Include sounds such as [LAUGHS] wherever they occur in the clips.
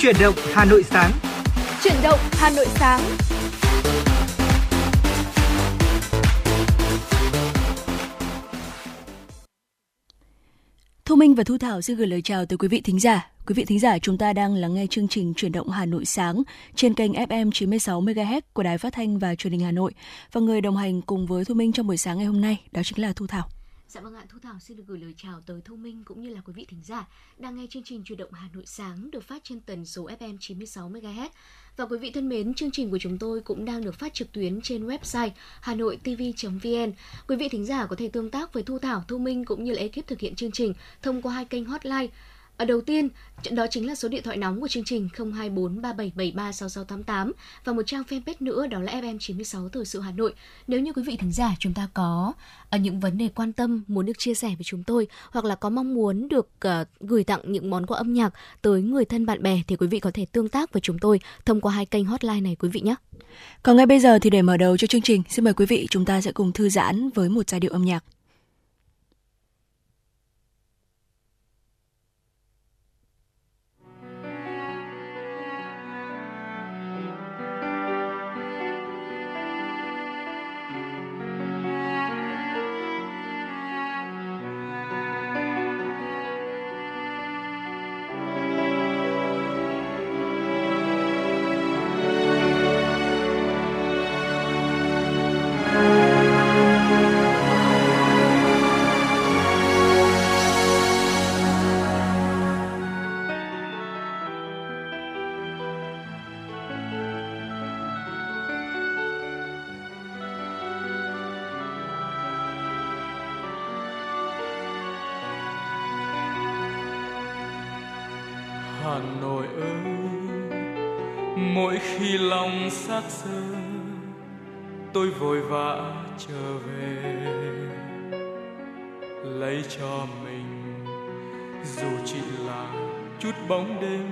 Chuyển động Hà Nội sáng. Chuyển động Hà Nội sáng. Thu Minh và Thu Thảo xin gửi lời chào tới quý vị thính giả. Quý vị thính giả, chúng ta đang lắng nghe chương trình Chuyển động Hà Nội sáng trên kênh FM 96 MHz của Đài Phát thanh và Truyền hình Hà Nội. Và người đồng hành cùng với Thu Minh trong buổi sáng ngày hôm nay đó chính là Thu Thảo. Dạ vâng ạ, Thu Thảo xin được gửi lời chào tới Thu Minh cũng như là quý vị thính giả đang nghe chương trình Chuyển động Hà Nội sáng được phát trên tần số FM 96 MHz. Và quý vị thân mến, chương trình của chúng tôi cũng đang được phát trực tuyến trên website hanoitv.vn. Quý vị thính giả có thể tương tác với Thu Thảo, Thu Minh cũng như là ekip thực hiện chương trình thông qua hai kênh hotline ở đầu tiên, đó chính là số điện thoại nóng của chương trình 024 3773 6688 và một trang fanpage nữa đó là FM96 Thời sự Hà Nội. Nếu như quý vị thính giả chúng ta có ở những vấn đề quan tâm muốn được chia sẻ với chúng tôi hoặc là có mong muốn được uh, gửi tặng những món quà âm nhạc tới người thân bạn bè thì quý vị có thể tương tác với chúng tôi thông qua hai kênh hotline này quý vị nhé. Còn ngay bây giờ thì để mở đầu cho chương trình, xin mời quý vị chúng ta sẽ cùng thư giãn với một giai điệu âm nhạc. Bàn nội ơi, mỗi khi lòng xác xơ tôi vội vã trở về. Lấy cho mình dù chỉ là chút bóng đêm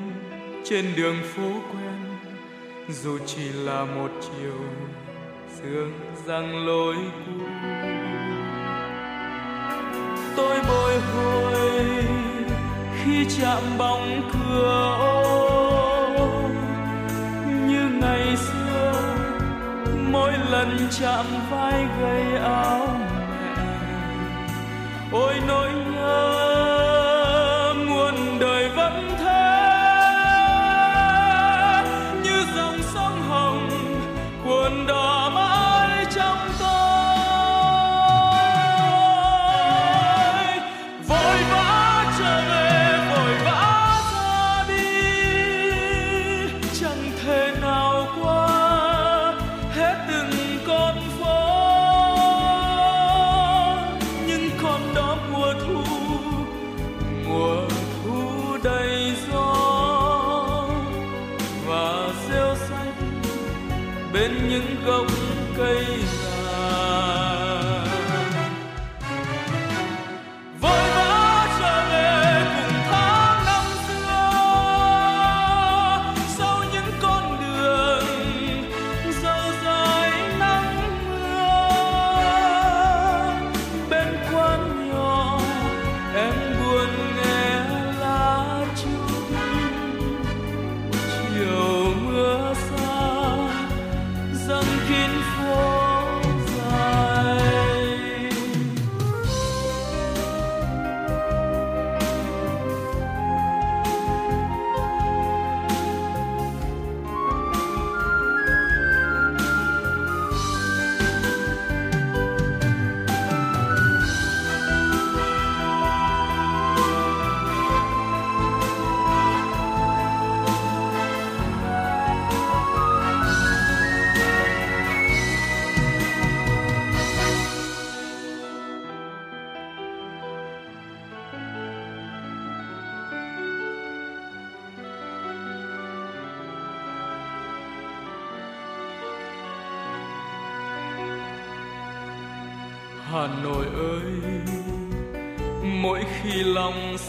trên đường phố quen dù chỉ là một chiều sương răng lối cũ. Tôi bồi hồi khi chạm bóng cửa ô lần chạm vai gầy áo mẹ ôi nỗi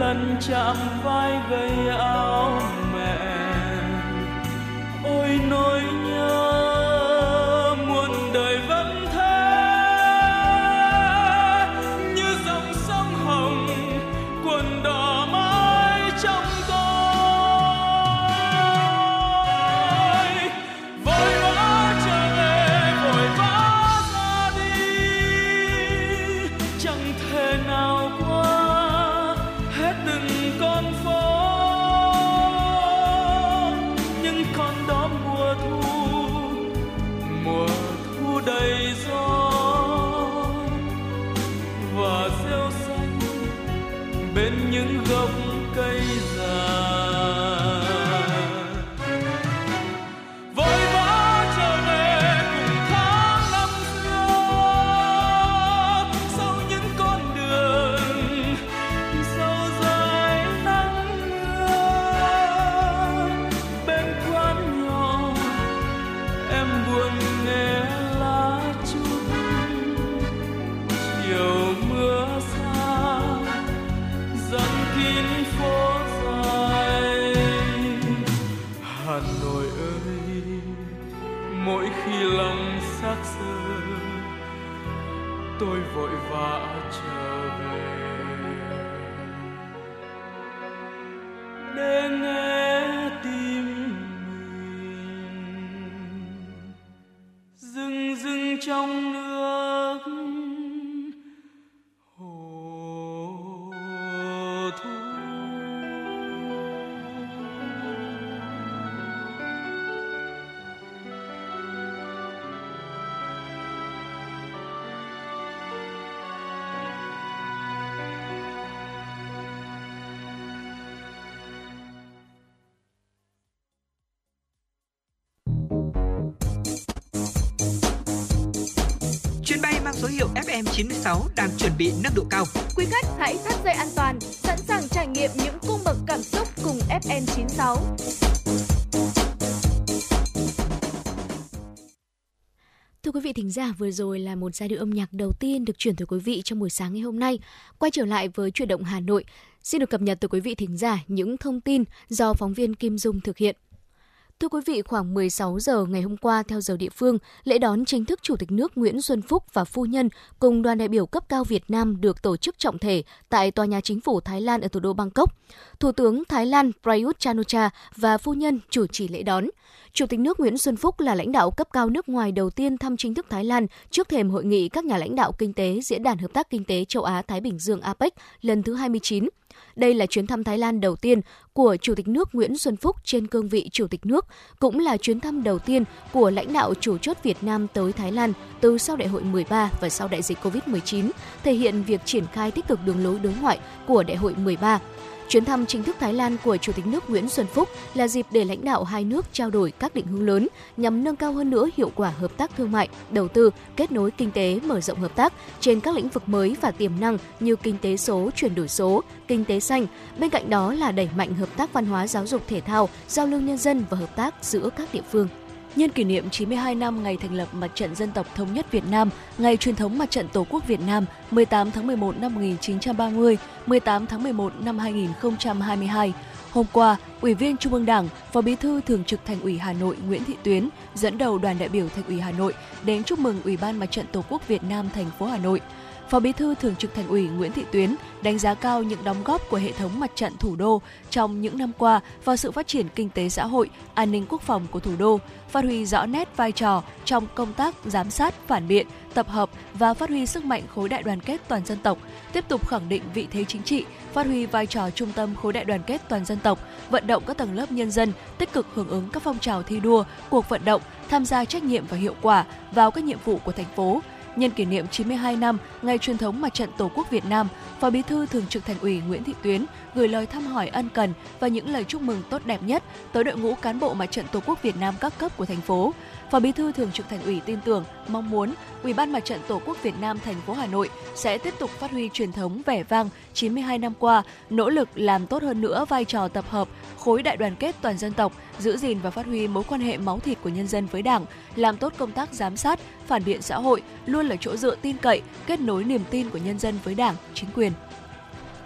lần chạm vai gầy áo mẹ. Ôi nỗi FM96 đang chuẩn bị nâng độ cao. Quý khách hãy thắt dây an toàn, sẵn sàng trải nghiệm những cung bậc cảm xúc cùng FM96. Thưa quý vị thính giả, vừa rồi là một giai điệu âm nhạc đầu tiên được chuyển tới quý vị trong buổi sáng ngày hôm nay. Quay trở lại với chuyển động Hà Nội, xin được cập nhật tới quý vị thính giả những thông tin do phóng viên Kim Dung thực hiện. Thưa quý vị, khoảng 16 giờ ngày hôm qua theo giờ địa phương, lễ đón chính thức Chủ tịch nước Nguyễn Xuân Phúc và phu nhân cùng đoàn đại biểu cấp cao Việt Nam được tổ chức trọng thể tại tòa nhà chính phủ Thái Lan ở thủ đô Bangkok. Thủ tướng Thái Lan Prayut Chan-o-cha và phu nhân chủ trì lễ đón. Chủ tịch nước Nguyễn Xuân Phúc là lãnh đạo cấp cao nước ngoài đầu tiên thăm chính thức Thái Lan trước thềm hội nghị các nhà lãnh đạo kinh tế Diễn đàn Hợp tác Kinh tế Châu Á-Thái Bình Dương APEC lần thứ 29. Đây là chuyến thăm Thái Lan đầu tiên của Chủ tịch nước Nguyễn Xuân Phúc trên cương vị Chủ tịch nước, cũng là chuyến thăm đầu tiên của lãnh đạo chủ chốt Việt Nam tới Thái Lan từ sau đại hội 13 và sau đại dịch COVID-19, thể hiện việc triển khai tích cực đường lối đối ngoại của đại hội 13 Chuyến thăm chính thức Thái Lan của Chủ tịch nước Nguyễn Xuân Phúc là dịp để lãnh đạo hai nước trao đổi các định hướng lớn nhằm nâng cao hơn nữa hiệu quả hợp tác thương mại, đầu tư, kết nối kinh tế, mở rộng hợp tác trên các lĩnh vực mới và tiềm năng như kinh tế số, chuyển đổi số, kinh tế xanh. Bên cạnh đó là đẩy mạnh hợp tác văn hóa giáo dục thể thao, giao lưu nhân dân và hợp tác giữa các địa phương. Nhân kỷ niệm 92 năm ngày thành lập Mặt trận Dân tộc Thống nhất Việt Nam, ngày truyền thống Mặt trận Tổ quốc Việt Nam 18 tháng 11 năm 1930, 18 tháng 11 năm 2022, Hôm qua, Ủy viên Trung ương Đảng, Phó Bí thư Thường trực Thành ủy Hà Nội Nguyễn Thị Tuyến dẫn đầu đoàn đại biểu Thành ủy Hà Nội đến chúc mừng Ủy ban Mặt trận Tổ quốc Việt Nam thành phố Hà Nội – Phó Bí thư Thường trực Thành ủy Nguyễn Thị Tuyến đánh giá cao những đóng góp của hệ thống mặt trận thủ đô trong những năm qua vào sự phát triển kinh tế xã hội, an ninh quốc phòng của thủ đô, phát huy rõ nét vai trò trong công tác giám sát, phản biện, tập hợp và phát huy sức mạnh khối đại đoàn kết toàn dân tộc, tiếp tục khẳng định vị thế chính trị, phát huy vai trò trung tâm khối đại đoàn kết toàn dân tộc, vận động các tầng lớp nhân dân tích cực hưởng ứng các phong trào thi đua, cuộc vận động, tham gia trách nhiệm và hiệu quả vào các nhiệm vụ của thành phố, nhân kỷ niệm 92 năm ngày truyền thống Mặt trận Tổ quốc Việt Nam, Phó Bí thư Thường trực Thành ủy Nguyễn Thị Tuyến gửi lời thăm hỏi ân cần và những lời chúc mừng tốt đẹp nhất tới đội ngũ cán bộ Mặt trận Tổ quốc Việt Nam các cấp của thành phố. Phó Bí thư Thường trực Thành ủy tin tưởng, mong muốn Ủy ban Mặt trận Tổ quốc Việt Nam thành phố Hà Nội sẽ tiếp tục phát huy truyền thống vẻ vang 92 năm qua, nỗ lực làm tốt hơn nữa vai trò tập hợp, khối đại đoàn kết toàn dân tộc, giữ gìn và phát huy mối quan hệ máu thịt của nhân dân với Đảng, làm tốt công tác giám sát, phản biện xã hội, luôn là chỗ dựa tin cậy, kết nối niềm tin của nhân dân với Đảng, chính quyền.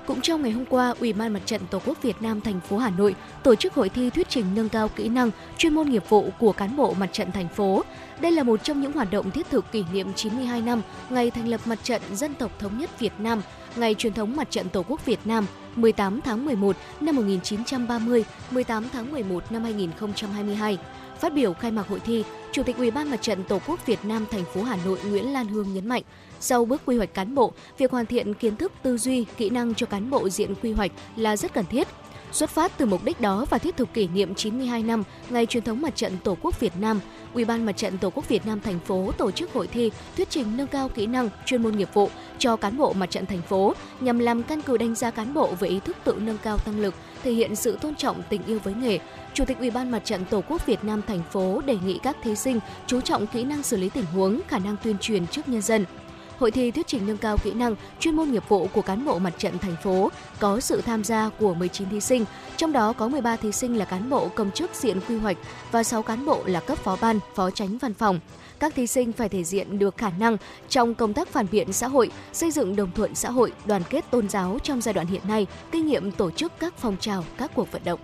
Cũng trong ngày hôm qua, Ủy ban Mặt trận Tổ quốc Việt Nam thành phố Hà Nội tổ chức hội thi thuyết trình nâng cao kỹ năng, chuyên môn nghiệp vụ của cán bộ mặt trận thành phố. Đây là một trong những hoạt động thiết thực kỷ niệm 92 năm ngày thành lập Mặt trận Dân tộc thống nhất Việt Nam, ngày truyền thống Mặt trận Tổ quốc Việt Nam 18 tháng 11 năm 1930, 18 tháng 11 năm 2022. Phát biểu khai mạc hội thi, Chủ tịch Ủy ban Mặt trận Tổ quốc Việt Nam thành phố Hà Nội Nguyễn Lan Hương nhấn mạnh, sau bước quy hoạch cán bộ, việc hoàn thiện kiến thức tư duy, kỹ năng cho cán bộ diện quy hoạch là rất cần thiết. Xuất phát từ mục đích đó và thiết thực kỷ niệm 92 năm ngày truyền thống mặt trận Tổ quốc Việt Nam, Ủy ban Mặt trận Tổ quốc Việt Nam thành phố tổ chức hội thi thuyết trình nâng cao kỹ năng, chuyên môn nghiệp vụ cho cán bộ mặt trận thành phố nhằm làm căn cứ đánh giá cán bộ về ý thức tự nâng cao năng lực, thể hiện sự tôn trọng tình yêu với nghề. Chủ tịch Ủy ban Mặt trận Tổ quốc Việt Nam thành phố đề nghị các thí sinh chú trọng kỹ năng xử lý tình huống, khả năng tuyên truyền trước nhân dân. Hội thi thuyết trình nâng cao kỹ năng, chuyên môn nghiệp vụ của cán bộ mặt trận thành phố có sự tham gia của 19 thí sinh, trong đó có 13 thí sinh là cán bộ công chức diện quy hoạch và 6 cán bộ là cấp phó ban, phó tránh văn phòng. Các thí sinh phải thể hiện được khả năng trong công tác phản biện xã hội, xây dựng đồng thuận xã hội, đoàn kết tôn giáo trong giai đoạn hiện nay, kinh nghiệm tổ chức các phong trào, các cuộc vận động.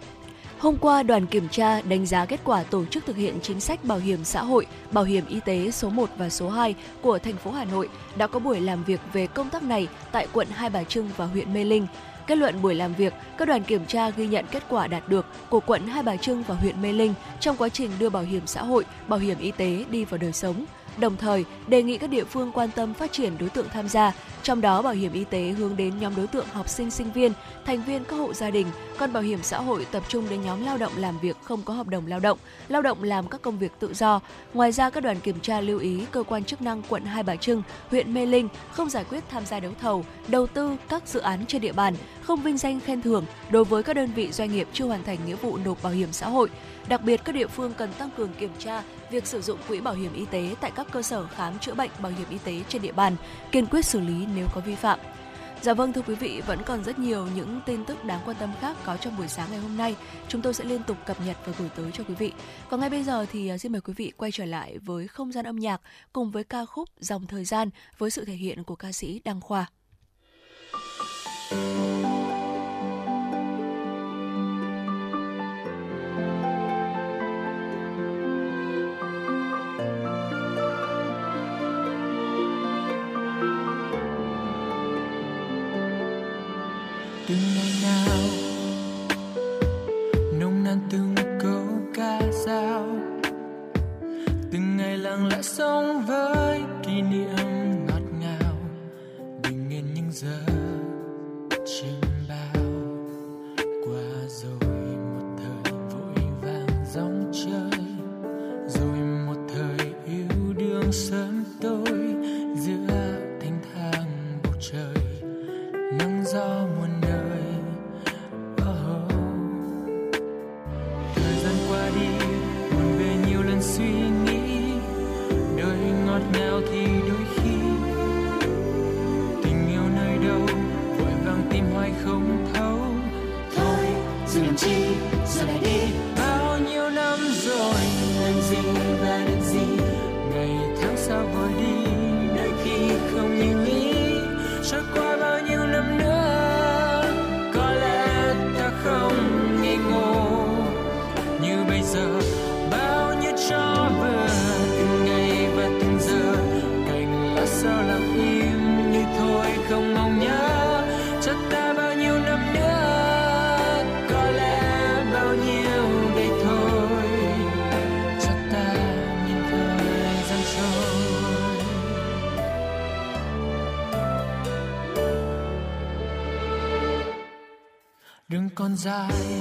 Hôm qua, đoàn kiểm tra đánh giá kết quả tổ chức thực hiện chính sách bảo hiểm xã hội, bảo hiểm y tế số 1 và số 2 của thành phố Hà Nội đã có buổi làm việc về công tác này tại quận Hai Bà Trưng và huyện Mê Linh. Kết luận buổi làm việc, các đoàn kiểm tra ghi nhận kết quả đạt được của quận Hai Bà Trưng và huyện Mê Linh trong quá trình đưa bảo hiểm xã hội, bảo hiểm y tế đi vào đời sống đồng thời đề nghị các địa phương quan tâm phát triển đối tượng tham gia, trong đó bảo hiểm y tế hướng đến nhóm đối tượng học sinh sinh viên, thành viên các hộ gia đình, còn bảo hiểm xã hội tập trung đến nhóm lao động làm việc không có hợp đồng lao động, lao động làm các công việc tự do. Ngoài ra các đoàn kiểm tra lưu ý cơ quan chức năng quận Hai Bà Trưng, huyện Mê Linh không giải quyết tham gia đấu thầu, đầu tư các dự án trên địa bàn, không vinh danh khen thưởng đối với các đơn vị doanh nghiệp chưa hoàn thành nghĩa vụ nộp bảo hiểm xã hội. Đặc biệt các địa phương cần tăng cường kiểm tra việc sử dụng quỹ bảo hiểm y tế tại các cơ sở khám chữa bệnh bảo hiểm y tế trên địa bàn, kiên quyết xử lý nếu có vi phạm. Dạ vâng thưa quý vị, vẫn còn rất nhiều những tin tức đáng quan tâm khác có trong buổi sáng ngày hôm nay. Chúng tôi sẽ liên tục cập nhật và gửi tới cho quý vị. Còn ngay bây giờ thì à, xin mời quý vị quay trở lại với không gian âm nhạc cùng với ca khúc Dòng Thời Gian với sự thể hiện của ca sĩ Đăng Khoa. từng sao từng ngày lặng lẽ sống với kỷ niệm ngọt ngào. Bình yên những giờ còn dài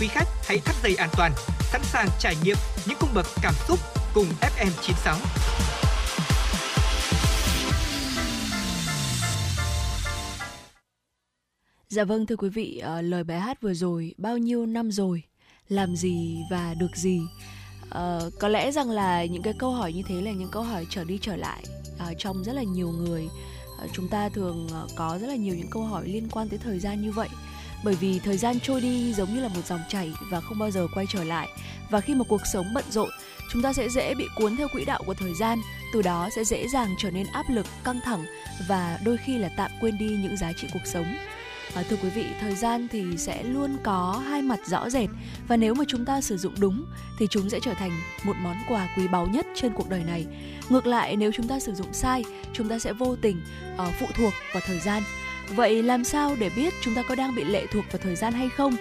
Quý khách hãy thắt dây an toàn, sẵn sàng trải nghiệm những cung bậc cảm xúc cùng FM96. Dạ vâng thưa quý vị, ờ, lời bài hát vừa rồi bao nhiêu năm rồi, làm gì và được gì? À, có lẽ rằng là những cái câu hỏi như thế là những câu hỏi trở đi trở lại à, trong rất là nhiều người. À, chúng ta thường có rất là nhiều những câu hỏi liên quan tới thời gian như vậy. Bởi vì thời gian trôi đi giống như là một dòng chảy và không bao giờ quay trở lại. Và khi mà cuộc sống bận rộn, chúng ta sẽ dễ bị cuốn theo quỹ đạo của thời gian, từ đó sẽ dễ dàng trở nên áp lực, căng thẳng và đôi khi là tạm quên đi những giá trị cuộc sống. À, thưa quý vị, thời gian thì sẽ luôn có hai mặt rõ rệt và nếu mà chúng ta sử dụng đúng thì chúng sẽ trở thành một món quà quý báu nhất trên cuộc đời này. Ngược lại, nếu chúng ta sử dụng sai, chúng ta sẽ vô tình uh, phụ thuộc vào thời gian. Vậy làm sao để biết chúng ta có đang bị lệ thuộc vào thời gian hay không?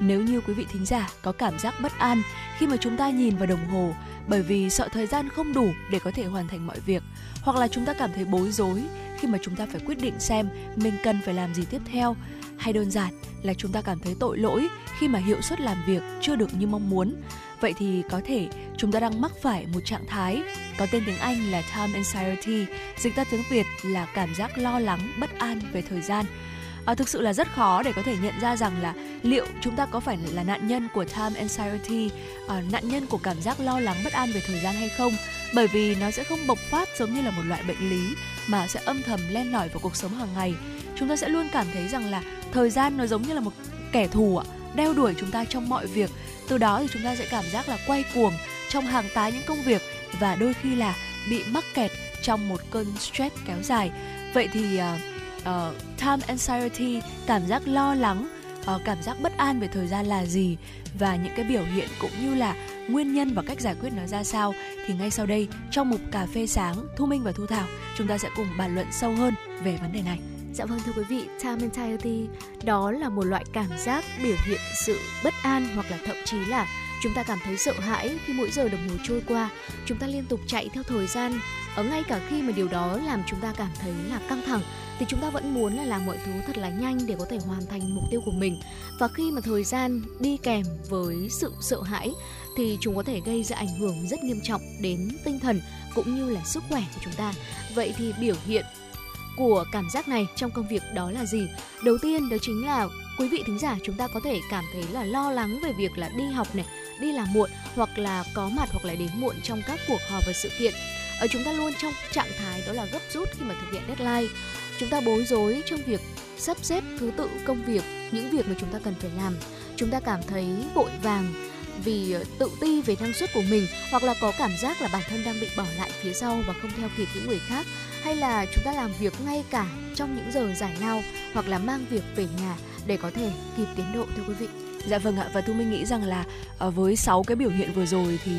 Nếu như quý vị thính giả có cảm giác bất an khi mà chúng ta nhìn vào đồng hồ bởi vì sợ thời gian không đủ để có thể hoàn thành mọi việc, hoặc là chúng ta cảm thấy bối rối khi mà chúng ta phải quyết định xem mình cần phải làm gì tiếp theo, hay đơn giản là chúng ta cảm thấy tội lỗi khi mà hiệu suất làm việc chưa được như mong muốn vậy thì có thể chúng ta đang mắc phải một trạng thái có tên tiếng Anh là time anxiety, dịch ra tiếng Việt là cảm giác lo lắng, bất an về thời gian. À, thực sự là rất khó để có thể nhận ra rằng là liệu chúng ta có phải là nạn nhân của time anxiety, à, nạn nhân của cảm giác lo lắng bất an về thời gian hay không, bởi vì nó sẽ không bộc phát giống như là một loại bệnh lý mà sẽ âm thầm len lỏi vào cuộc sống hàng ngày. Chúng ta sẽ luôn cảm thấy rằng là thời gian nó giống như là một kẻ thù ạ, đeo đuổi chúng ta trong mọi việc. Từ đó thì chúng ta sẽ cảm giác là quay cuồng trong hàng tá những công việc và đôi khi là bị mắc kẹt trong một cơn stress kéo dài. Vậy thì uh, uh, time anxiety, cảm giác lo lắng uh, cảm giác bất an về thời gian là gì và những cái biểu hiện cũng như là nguyên nhân và cách giải quyết nó ra sao thì ngay sau đây trong mục cà phê sáng Thu Minh và Thu Thảo chúng ta sẽ cùng bàn luận sâu hơn về vấn đề này. Dạ vâng thưa quý vị, time anxiety đó là một loại cảm giác biểu hiện sự bất an hoặc là thậm chí là chúng ta cảm thấy sợ hãi khi mỗi giờ đồng hồ trôi qua, chúng ta liên tục chạy theo thời gian. Ở ngay cả khi mà điều đó làm chúng ta cảm thấy là căng thẳng thì chúng ta vẫn muốn là làm mọi thứ thật là nhanh để có thể hoàn thành mục tiêu của mình. Và khi mà thời gian đi kèm với sự sợ hãi thì chúng có thể gây ra ảnh hưởng rất nghiêm trọng đến tinh thần cũng như là sức khỏe của chúng ta. Vậy thì biểu hiện của cảm giác này trong công việc đó là gì? Đầu tiên đó chính là quý vị thính giả, chúng ta có thể cảm thấy là lo lắng về việc là đi học này, đi làm muộn hoặc là có mặt hoặc là đến muộn trong các cuộc họp và sự kiện. Ở chúng ta luôn trong trạng thái đó là gấp rút khi mà thực hiện deadline. Chúng ta bối rối trong việc sắp xếp thứ tự công việc, những việc mà chúng ta cần phải làm. Chúng ta cảm thấy vội vàng vì ờ, tự ti về năng suất của mình, hoặc là có cảm giác là bản thân đang bị bỏ lại phía sau và không theo kịp những người khác, hay là chúng ta làm việc ngay cả trong những giờ giải lao hoặc là mang việc về nhà để có thể kịp tiến độ, thưa quý vị. Dạ vâng ạ, và Thu Minh nghĩ rằng là ờ, với 6 cái biểu hiện vừa rồi thì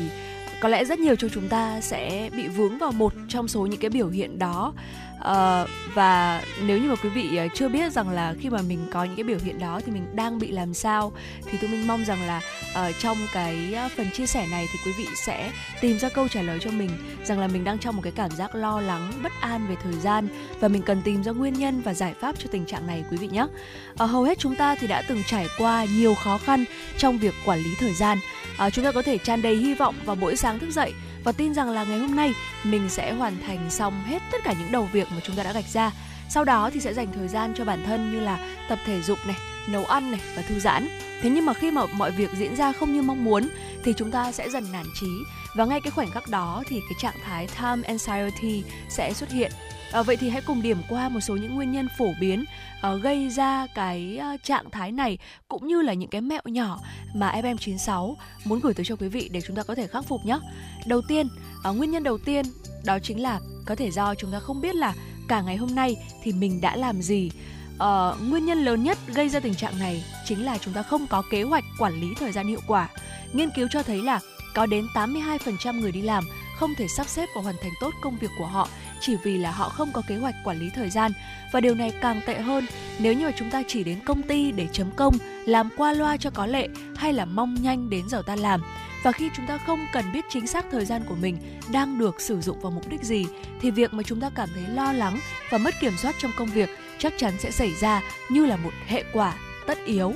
có lẽ rất nhiều trong chúng ta sẽ bị vướng vào một trong số những cái biểu hiện đó. Uh, và nếu như mà quý vị uh, chưa biết rằng là khi mà mình có những cái biểu hiện đó thì mình đang bị làm sao thì tôi minh mong rằng là uh, trong cái uh, phần chia sẻ này thì quý vị sẽ tìm ra câu trả lời cho mình rằng là mình đang trong một cái cảm giác lo lắng bất an về thời gian và mình cần tìm ra nguyên nhân và giải pháp cho tình trạng này quý vị nhé. Uh, hầu hết chúng ta thì đã từng trải qua nhiều khó khăn trong việc quản lý thời gian. Uh, chúng ta có thể tràn đầy hy vọng vào mỗi sáng thức dậy và tin rằng là ngày hôm nay mình sẽ hoàn thành xong hết tất cả những đầu việc mà chúng ta đã gạch ra. Sau đó thì sẽ dành thời gian cho bản thân như là tập thể dục này, nấu ăn này và thư giãn. Thế nhưng mà khi mà mọi việc diễn ra không như mong muốn thì chúng ta sẽ dần nản trí và ngay cái khoảnh khắc đó thì cái trạng thái time anxiety sẽ xuất hiện À, vậy thì hãy cùng điểm qua một số những nguyên nhân phổ biến à, gây ra cái à, trạng thái này cũng như là những cái mẹo nhỏ mà FM96 muốn gửi tới cho quý vị để chúng ta có thể khắc phục nhé. Đầu tiên, à, nguyên nhân đầu tiên đó chính là có thể do chúng ta không biết là cả ngày hôm nay thì mình đã làm gì. À, nguyên nhân lớn nhất gây ra tình trạng này chính là chúng ta không có kế hoạch quản lý thời gian hiệu quả. Nghiên cứu cho thấy là có đến 82% người đi làm không thể sắp xếp và hoàn thành tốt công việc của họ chỉ vì là họ không có kế hoạch quản lý thời gian. Và điều này càng tệ hơn nếu như mà chúng ta chỉ đến công ty để chấm công, làm qua loa cho có lệ hay là mong nhanh đến giờ ta làm. Và khi chúng ta không cần biết chính xác thời gian của mình đang được sử dụng vào mục đích gì thì việc mà chúng ta cảm thấy lo lắng và mất kiểm soát trong công việc chắc chắn sẽ xảy ra như là một hệ quả tất yếu.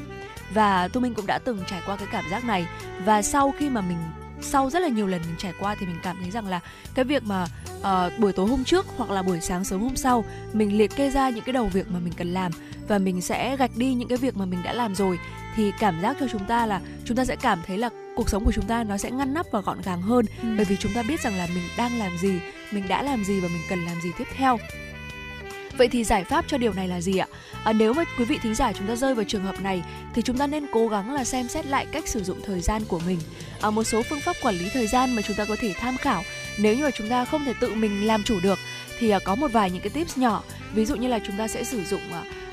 Và tôi minh cũng đã từng trải qua cái cảm giác này. Và sau khi mà mình sau rất là nhiều lần mình trải qua thì mình cảm thấy rằng là cái việc mà uh, buổi tối hôm trước hoặc là buổi sáng sớm hôm sau mình liệt kê ra những cái đầu việc mà mình cần làm và mình sẽ gạch đi những cái việc mà mình đã làm rồi thì cảm giác cho chúng ta là chúng ta sẽ cảm thấy là cuộc sống của chúng ta nó sẽ ngăn nắp và gọn gàng hơn ừ. bởi vì chúng ta biết rằng là mình đang làm gì mình đã làm gì và mình cần làm gì tiếp theo Vậy thì giải pháp cho điều này là gì ạ? À, nếu mà quý vị thính giả chúng ta rơi vào trường hợp này thì chúng ta nên cố gắng là xem xét lại cách sử dụng thời gian của mình. À, một số phương pháp quản lý thời gian mà chúng ta có thể tham khảo nếu như mà chúng ta không thể tự mình làm chủ được thì à, có một vài những cái tips nhỏ. Ví dụ như là chúng ta sẽ sử dụng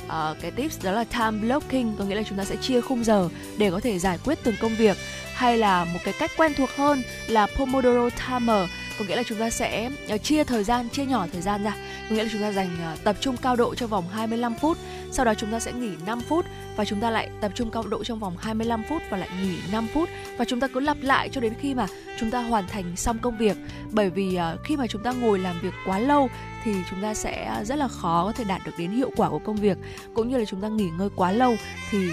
uh, cái tips đó là time blocking có nghĩa là chúng ta sẽ chia khung giờ để có thể giải quyết từng công việc hay là một cái cách quen thuộc hơn là Pomodoro timer có nghĩa là chúng ta sẽ ờ, chia thời gian, chia nhỏ thời gian ra. Có nghĩa là chúng ta dành ờ, tập trung cao độ trong vòng 25 phút, sau đó chúng ta sẽ nghỉ 5 phút và chúng ta lại tập trung cao độ trong vòng 25 phút và lại nghỉ 5 phút. Và chúng ta cứ lặp lại cho đến khi mà chúng ta hoàn thành xong công việc. Bởi vì ờ, khi mà chúng ta ngồi làm việc quá lâu thì chúng ta sẽ rất là khó có thể đạt được đến hiệu quả của công việc. Cũng như là chúng ta nghỉ ngơi quá lâu thì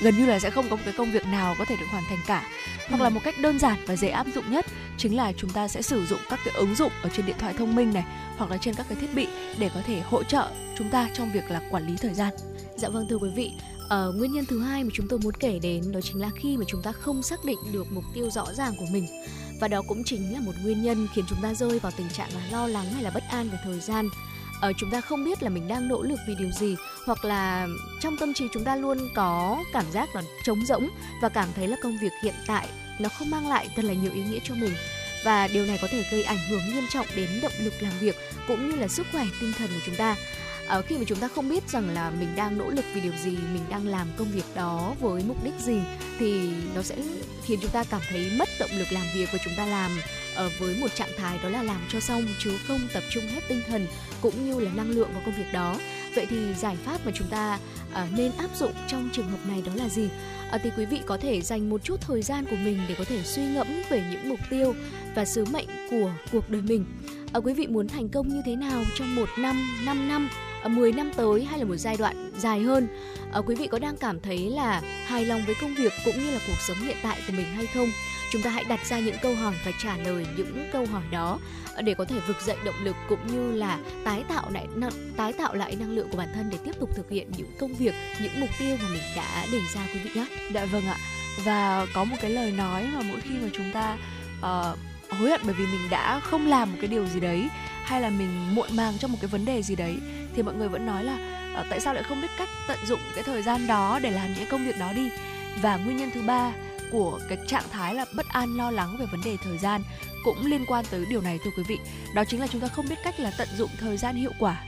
gần như là sẽ không có một cái công việc nào có thể được hoàn thành cả. Hoặc là một cách đơn giản và dễ áp dụng nhất chính là chúng ta sẽ sử dụng các cái ứng dụng ở trên điện thoại thông minh này hoặc là trên các cái thiết bị để có thể hỗ trợ chúng ta trong việc là quản lý thời gian. Dạ vâng thưa quý vị, uh, nguyên nhân thứ hai mà chúng tôi muốn kể đến đó chính là khi mà chúng ta không xác định được mục tiêu rõ ràng của mình. Và đó cũng chính là một nguyên nhân khiến chúng ta rơi vào tình trạng là lo lắng hay là bất an về thời gian uh, chúng ta không biết là mình đang nỗ lực vì điều gì hoặc là trong tâm trí chúng ta luôn có cảm giác là trống rỗng và cảm thấy là công việc hiện tại nó không mang lại thật là nhiều ý nghĩa cho mình. Và điều này có thể gây ảnh hưởng nghiêm trọng đến động lực làm việc cũng như là sức khỏe tinh thần của chúng ta uh, khi mà chúng ta không biết rằng là mình đang nỗ lực vì điều gì mình đang làm công việc đó với mục đích gì thì nó sẽ khiến chúng ta cảm thấy mất động lực làm việc và chúng ta làm uh, với một trạng thái đó là làm cho xong chứ không tập trung hết tinh thần cũng như là năng lượng vào công việc đó. Vậy thì giải pháp mà chúng ta uh, nên áp dụng trong trường hợp này đó là gì? Uh, thì quý vị có thể dành một chút thời gian của mình để có thể suy ngẫm về những mục tiêu và sứ mệnh của cuộc đời mình. Uh, quý vị muốn thành công như thế nào trong một năm 5 năm? À, 10 năm tới hay là một giai đoạn dài hơn à, quý vị có đang cảm thấy là hài lòng với công việc cũng như là cuộc sống hiện tại của mình hay không chúng ta hãy đặt ra những câu hỏi và trả lời những câu hỏi đó à, để có thể vực dậy động lực cũng như là tái tạo lại tái tạo lại năng lượng của bản thân để tiếp tục thực hiện những công việc những mục tiêu mà mình đã đề ra quý vị nhé. Dạ vâng ạ. Và có một cái lời nói mà mỗi khi mà chúng ta uh, hối hận bởi vì mình đã không làm một cái điều gì đấy hay là mình muộn màng trong một cái vấn đề gì đấy thì mọi người vẫn nói là uh, tại sao lại không biết cách tận dụng cái thời gian đó để làm những công việc đó đi? Và nguyên nhân thứ ba của cái trạng thái là bất an lo lắng về vấn đề thời gian cũng liên quan tới điều này thưa quý vị. Đó chính là chúng ta không biết cách là tận dụng thời gian hiệu quả.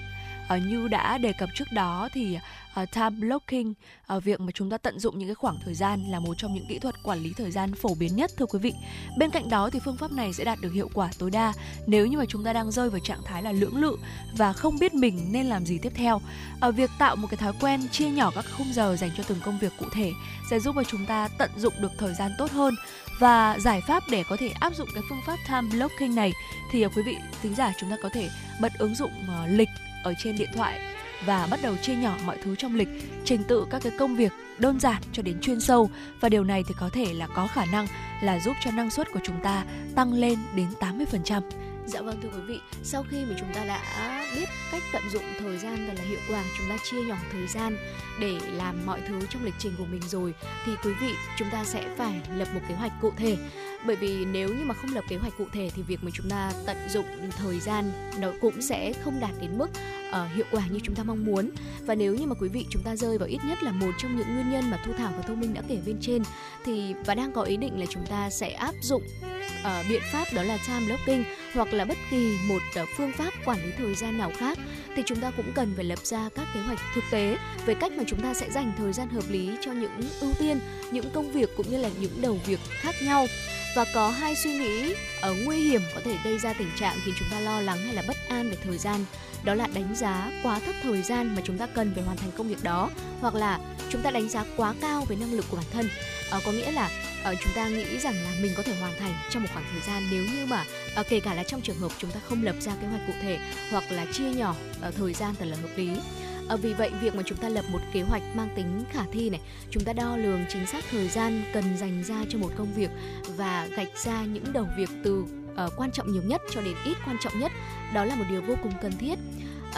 Uh, như đã đề cập trước đó thì uh, time blocking uh, việc mà chúng ta tận dụng những cái khoảng thời gian là một trong những kỹ thuật quản lý thời gian phổ biến nhất thưa quý vị. Bên cạnh đó thì phương pháp này sẽ đạt được hiệu quả tối đa nếu như mà chúng ta đang rơi vào trạng thái là lưỡng lự và không biết mình nên làm gì tiếp theo. Uh, việc tạo một cái thói quen chia nhỏ các khung giờ dành cho từng công việc cụ thể sẽ giúp cho chúng ta tận dụng được thời gian tốt hơn. Và giải pháp để có thể áp dụng cái phương pháp time blocking này thì quý vị thính giả chúng ta có thể bật ứng dụng uh, lịch ở trên điện thoại và bắt đầu chia nhỏ mọi thứ trong lịch, trình tự các cái công việc đơn giản cho đến chuyên sâu và điều này thì có thể là có khả năng là giúp cho năng suất của chúng ta tăng lên đến 80%. Dạ vâng thưa quý vị, sau khi mà chúng ta đã biết cách tận dụng thời gian thật là hiệu quả, chúng ta chia nhỏ thời gian để làm mọi thứ trong lịch trình của mình rồi thì quý vị chúng ta sẽ phải lập một kế hoạch cụ thể. Bởi vì nếu như mà không lập kế hoạch cụ thể thì việc mà chúng ta tận dụng thời gian nó cũng sẽ không đạt đến mức uh, hiệu quả như chúng ta mong muốn. Và nếu như mà quý vị chúng ta rơi vào ít nhất là một trong những nguyên nhân mà Thu Thảo và Thu Minh đã kể bên trên thì và đang có ý định là chúng ta sẽ áp dụng uh, biện pháp đó là time blocking hoặc là bất kỳ một uh, phương pháp quản lý thời gian nào khác thì chúng ta cũng cần phải lập ra các kế hoạch thực tế về cách mà chúng ta sẽ dành thời gian hợp lý cho những ưu tiên, những công việc cũng như là những đầu việc khác nhau. Và có hai suy nghĩ ở nguy hiểm có thể gây ra tình trạng khiến chúng ta lo lắng hay là bất an về thời gian. Đó là đánh giá quá thấp thời gian mà chúng ta cần phải hoàn thành công việc đó hoặc là chúng ta đánh giá quá cao về năng lực của bản thân. À, có nghĩa là uh, chúng ta nghĩ rằng là mình có thể hoàn thành trong một khoảng thời gian nếu như mà uh, kể cả là trong trường hợp chúng ta không lập ra kế hoạch cụ thể hoặc là chia nhỏ uh, thời gian thật là hợp lý À, vì vậy việc mà chúng ta lập một kế hoạch mang tính khả thi này, chúng ta đo lường chính xác thời gian cần dành ra cho một công việc và gạch ra những đầu việc từ uh, quan trọng nhiều nhất cho đến ít quan trọng nhất, đó là một điều vô cùng cần thiết.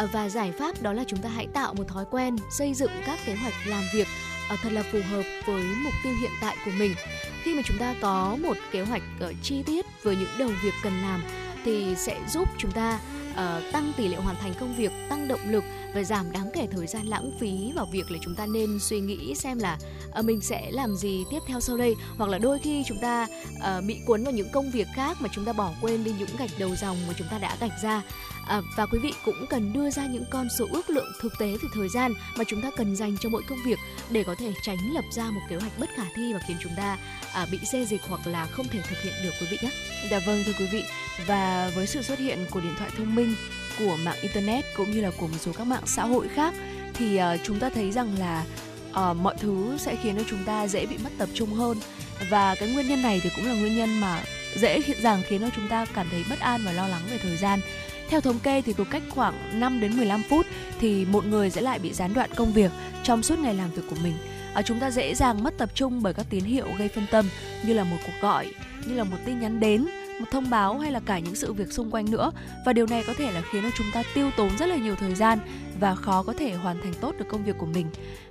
Uh, và giải pháp đó là chúng ta hãy tạo một thói quen xây dựng các kế hoạch làm việc uh, thật là phù hợp với mục tiêu hiện tại của mình. Khi mà chúng ta có một kế hoạch uh, chi tiết với những đầu việc cần làm thì sẽ giúp chúng ta uh, tăng tỷ lệ hoàn thành công việc, tăng động lực và giảm đáng kể thời gian lãng phí vào việc là chúng ta nên suy nghĩ xem là uh, mình sẽ làm gì tiếp theo sau đây. Hoặc là đôi khi chúng ta uh, bị cuốn vào những công việc khác mà chúng ta bỏ quên đi những gạch đầu dòng mà chúng ta đã gạch ra à, và quý vị cũng cần đưa ra những con số ước lượng thực tế về thời gian mà chúng ta cần dành cho mỗi công việc để có thể tránh lập ra một kế hoạch bất khả thi và khiến chúng ta à, bị xê dịch hoặc là không thể thực hiện được quý vị nhé. Dạ vâng thưa quý vị. Và với sự xuất hiện của điện thoại thông minh của mạng internet cũng như là của một số các mạng xã hội khác thì uh, chúng ta thấy rằng là uh, mọi thứ sẽ khiến cho chúng ta dễ bị mất tập trung hơn. Và cái nguyên nhân này thì cũng là nguyên nhân mà dễ dàng khiến cho chúng ta cảm thấy bất an và lo lắng về thời gian theo thống kê thì cứ cách khoảng 5 đến 15 phút thì một người sẽ lại bị gián đoạn công việc trong suốt ngày làm việc của mình. À, chúng ta dễ dàng mất tập trung bởi các tín hiệu gây phân tâm như là một cuộc gọi, như là một tin nhắn đến, một thông báo hay là cả những sự việc xung quanh nữa và điều này có thể là khiến cho chúng ta tiêu tốn rất là nhiều thời gian và khó có thể hoàn thành tốt được công việc của mình.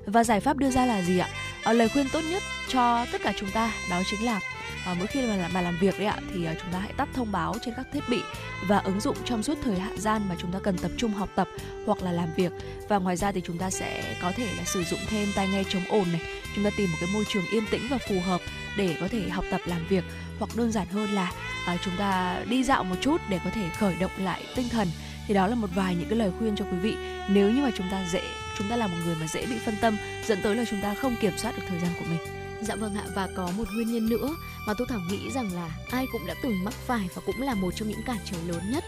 Và giải pháp đưa ra là gì ạ? À, lời khuyên tốt nhất cho tất cả chúng ta đó chính là à, mỗi khi mà làm, mà làm việc đấy ạ thì à, chúng ta hãy tắt thông báo trên các thiết bị và ứng dụng trong suốt thời hạn gian mà chúng ta cần tập trung học tập hoặc là làm việc và ngoài ra thì chúng ta sẽ có thể là sử dụng thêm tai nghe chống ồn này chúng ta tìm một cái môi trường yên tĩnh và phù hợp để có thể học tập làm việc hoặc đơn giản hơn là à, chúng ta đi dạo một chút để có thể khởi động lại tinh thần thì đó là một vài những cái lời khuyên cho quý vị. Nếu như mà chúng ta dễ, chúng ta là một người mà dễ bị phân tâm, dẫn tới là chúng ta không kiểm soát được thời gian của mình. Dạ vâng ạ, và có một nguyên nhân nữa mà tôi Thảo nghĩ rằng là ai cũng đã từng mắc phải và cũng là một trong những cản trở lớn nhất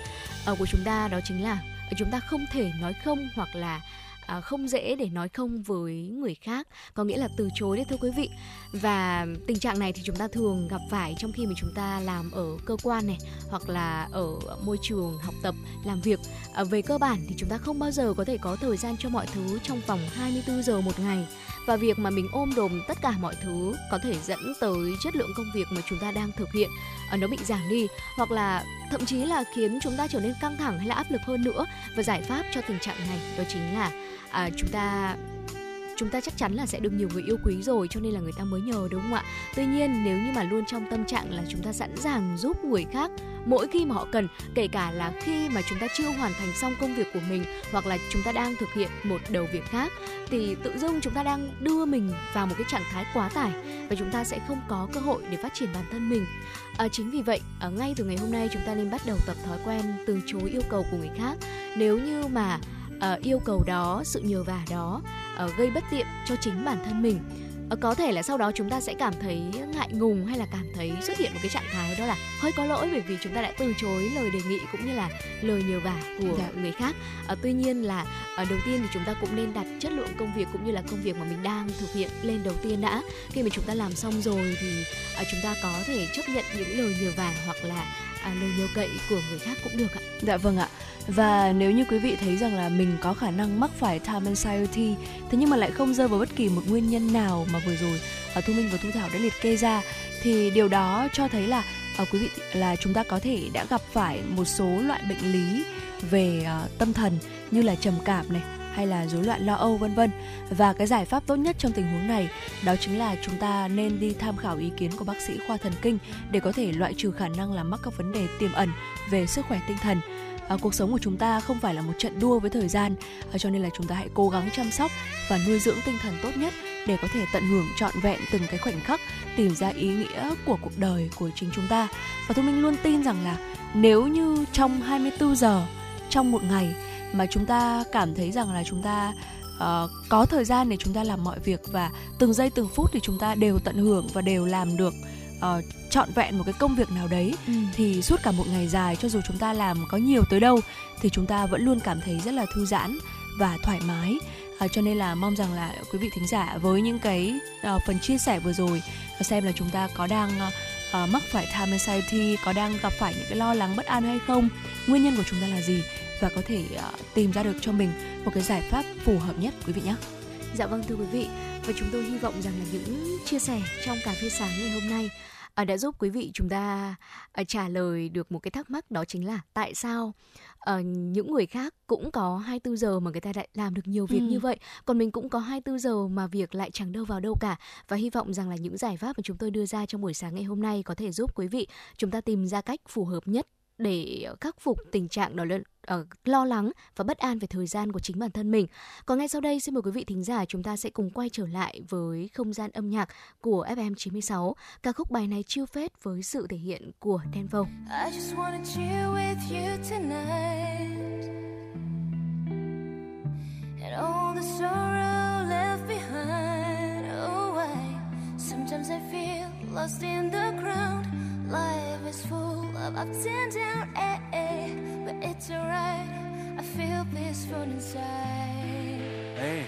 ờ, của chúng ta đó chính là chúng ta không thể nói không hoặc là à, không dễ để nói không với người khác có nghĩa là từ chối đấy thưa quý vị. Và tình trạng này thì chúng ta thường gặp phải trong khi mà chúng ta làm ở cơ quan này hoặc là ở môi trường học tập làm việc. À, về cơ bản thì chúng ta không bao giờ có thể có thời gian cho mọi thứ trong vòng 24 giờ một ngày và việc mà mình ôm đồm tất cả mọi thứ có thể dẫn tới chất lượng công việc mà chúng ta đang thực hiện à, nó bị giảm đi. Hoặc là thậm chí là khiến chúng ta trở nên căng thẳng hay là áp lực hơn nữa. Và giải pháp cho tình trạng này đó chính là à, chúng ta chúng ta chắc chắn là sẽ được nhiều người yêu quý rồi cho nên là người ta mới nhờ đúng không ạ? Tuy nhiên nếu như mà luôn trong tâm trạng là chúng ta sẵn sàng giúp người khác mỗi khi mà họ cần kể cả là khi mà chúng ta chưa hoàn thành xong công việc của mình hoặc là chúng ta đang thực hiện một đầu việc khác thì tự dưng chúng ta đang đưa mình vào một cái trạng thái quá tải và chúng ta sẽ không có cơ hội để phát triển bản thân mình. À, chính vì vậy ở ngay từ ngày hôm nay chúng ta nên bắt đầu tập thói quen từ chối yêu cầu của người khác. Nếu như mà uh, yêu cầu đó sự nhờ vả đó uh, gây bất tiện cho chính bản thân mình. Uh, có thể là sau đó chúng ta sẽ cảm thấy ngại ngùng hay là cảm thấy xuất hiện một cái trạng thái đó là hơi có lỗi bởi vì chúng ta đã từ chối lời đề nghị cũng như là lời nhờ vả của dạ. người khác. Uh, tuy nhiên là uh, đầu tiên thì chúng ta cũng nên đặt chất lượng công việc cũng như là công việc mà mình đang thực hiện lên đầu tiên đã. Khi mà chúng ta làm xong rồi thì uh, chúng ta có thể chấp nhận những lời nhờ vả hoặc là à, lời nhờ cậy của người khác cũng được ạ. Dạ vâng ạ. Và nếu như quý vị thấy rằng là mình có khả năng mắc phải time anxiety thế nhưng mà lại không rơi vào bất kỳ một nguyên nhân nào mà vừa rồi ở Thu Minh và Thu Thảo đã liệt kê ra thì điều đó cho thấy là à, quý vị là chúng ta có thể đã gặp phải một số loại bệnh lý về à, tâm thần như là trầm cảm này hay là rối loạn lo âu vân vân. Và cái giải pháp tốt nhất trong tình huống này đó chính là chúng ta nên đi tham khảo ý kiến của bác sĩ khoa thần kinh để có thể loại trừ khả năng là mắc các vấn đề tiềm ẩn về sức khỏe tinh thần à, cuộc sống của chúng ta không phải là một trận đua với thời gian à, cho nên là chúng ta hãy cố gắng chăm sóc và nuôi dưỡng tinh thần tốt nhất để có thể tận hưởng trọn vẹn từng cái khoảnh khắc tìm ra ý nghĩa của cuộc đời của chính chúng ta và tôi minh luôn tin rằng là nếu như trong 24 giờ trong một ngày mà chúng ta cảm thấy rằng là chúng ta uh, có thời gian để chúng ta làm mọi việc và từng giây từng phút thì chúng ta đều tận hưởng và đều làm được uh, trọn vẹn một cái công việc nào đấy. Ừ. thì suốt cả một ngày dài cho dù chúng ta làm có nhiều tới đâu thì chúng ta vẫn luôn cảm thấy rất là thư giãn và thoải mái. À, cho nên là mong rằng là quý vị thính giả với những cái uh, phần chia sẻ vừa rồi xem là chúng ta có đang uh, mắc phải time anxiety có đang gặp phải những cái lo lắng bất an hay không nguyên nhân của chúng ta là gì và có thể uh, tìm ra được cho mình một cái giải pháp phù hợp nhất quý vị nhé. Dạ vâng thưa quý vị. Và chúng tôi hy vọng rằng là những chia sẻ trong cà phê sáng ngày hôm nay à, đã giúp quý vị chúng ta à, trả lời được một cái thắc mắc đó chính là tại sao à, những người khác cũng có 24 giờ mà người ta lại làm được nhiều việc ừ. như vậy còn mình cũng có 24 giờ mà việc lại chẳng đâu vào đâu cả. Và hy vọng rằng là những giải pháp mà chúng tôi đưa ra trong buổi sáng ngày hôm nay có thể giúp quý vị chúng ta tìm ra cách phù hợp nhất để khắc phục tình trạng đó là uh, lo lắng và bất an về thời gian của chính bản thân mình. Còn ngay sau đây xin mời quý vị thính giả chúng ta sẽ cùng quay trở lại với không gian âm nhạc của FM 96. Ca khúc bài này chiêu phết với sự thể hiện của Denvo. I just wanna chill with you tonight And all the sorrow left behind Oh, I Sometimes I feel lost in the crowd Life is full of ups and downs, eh, eh, but it's alright. I feel peaceful inside. Hey.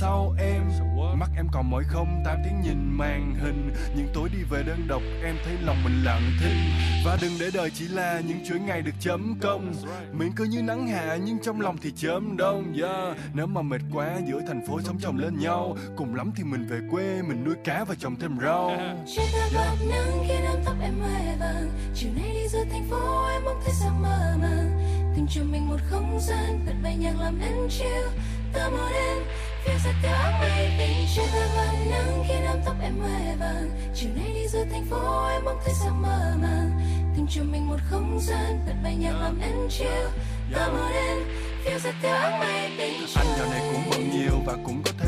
sau em. Mắt em còn mỏi không? Tám tiếng nhìn màn hình. Những tối đi về đơn độc, em thấy lòng mình lặng thinh. Và đừng để đời chỉ là những chuỗi ngày được chấm công. Miệng cứ như nắng hạ, nhưng trong lòng thì chớm đông. Yeah. nếu mà mệt quá, giữa thành phố sống chồng lên nhau. Cùng lắm thì mình về quê, mình nuôi cá và trồng thêm rau. [LAUGHS] Trên ta bạt nắng khi nắng tóc em hoe vàng. Chiều nay đi giữa thành phố, em mong thấy sao mơ màng. Tìm cho mình một không gian bật bay nhạc làm em chill. Ta muốn em phiêu giật theo mây bình Trên ta bạt nắng khi nắm tóc em hoe vàng. Chiều nay đi giữa thành phố, em mong thấy sao mơ màng. Tìm cho mình một không gian bật bay nhạc làm em chill. Ta muốn em phiêu giật theo mây bình anh giờ này cũng bận nhiều và cũng có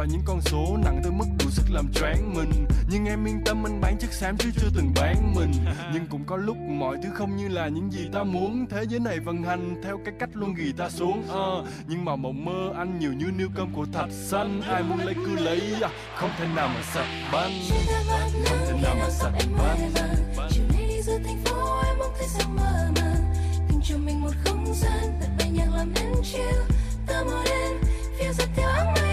và những con số nặng tới mức đủ sức làm choáng mình. Nhưng em yên tâm anh bán chất xám chứ chưa từng bán mình. [LAUGHS] Nhưng cũng có lúc mọi thứ không như là những gì ta muốn. Thế giới này vận hành theo cái cách luôn ghi ta xuống Ờ, nhưng mà mộng mơ anh nhiều như niêu cơm của thạch xanh. Ai muốn lấy cứ lấy à, không thể nào mà sạch banh không thể nào mà sạch banh Chiều nay đi giữa thành phố em mong thấy sao mơ màng Tìm cho mình một không gian bật bay nhạc làm em chill. Ta mơ đêm phiêu giật theo áng mây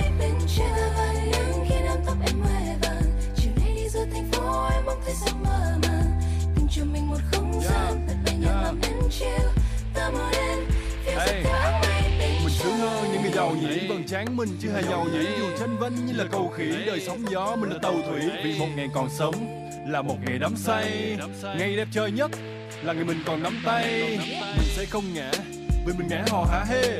giàu nhỉ vầng trán mình chưa hề giàu nhỉ. Dù tranh vinh như là cầu khỉ đời sóng gió mình là tàu thủy. Vì một ngày còn sống là một ngày đắm say. Ngày đẹp trời nhất là ngày mình còn nắm tay. Mình sẽ không ngã vì mình ngã hò hả hê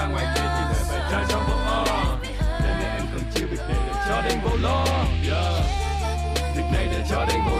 ra ngoài kia chỉ để phải trai trong bộ o Đêm nay em cần chia việc này để cho đến vô lo yeah. việc này để cho đêm vô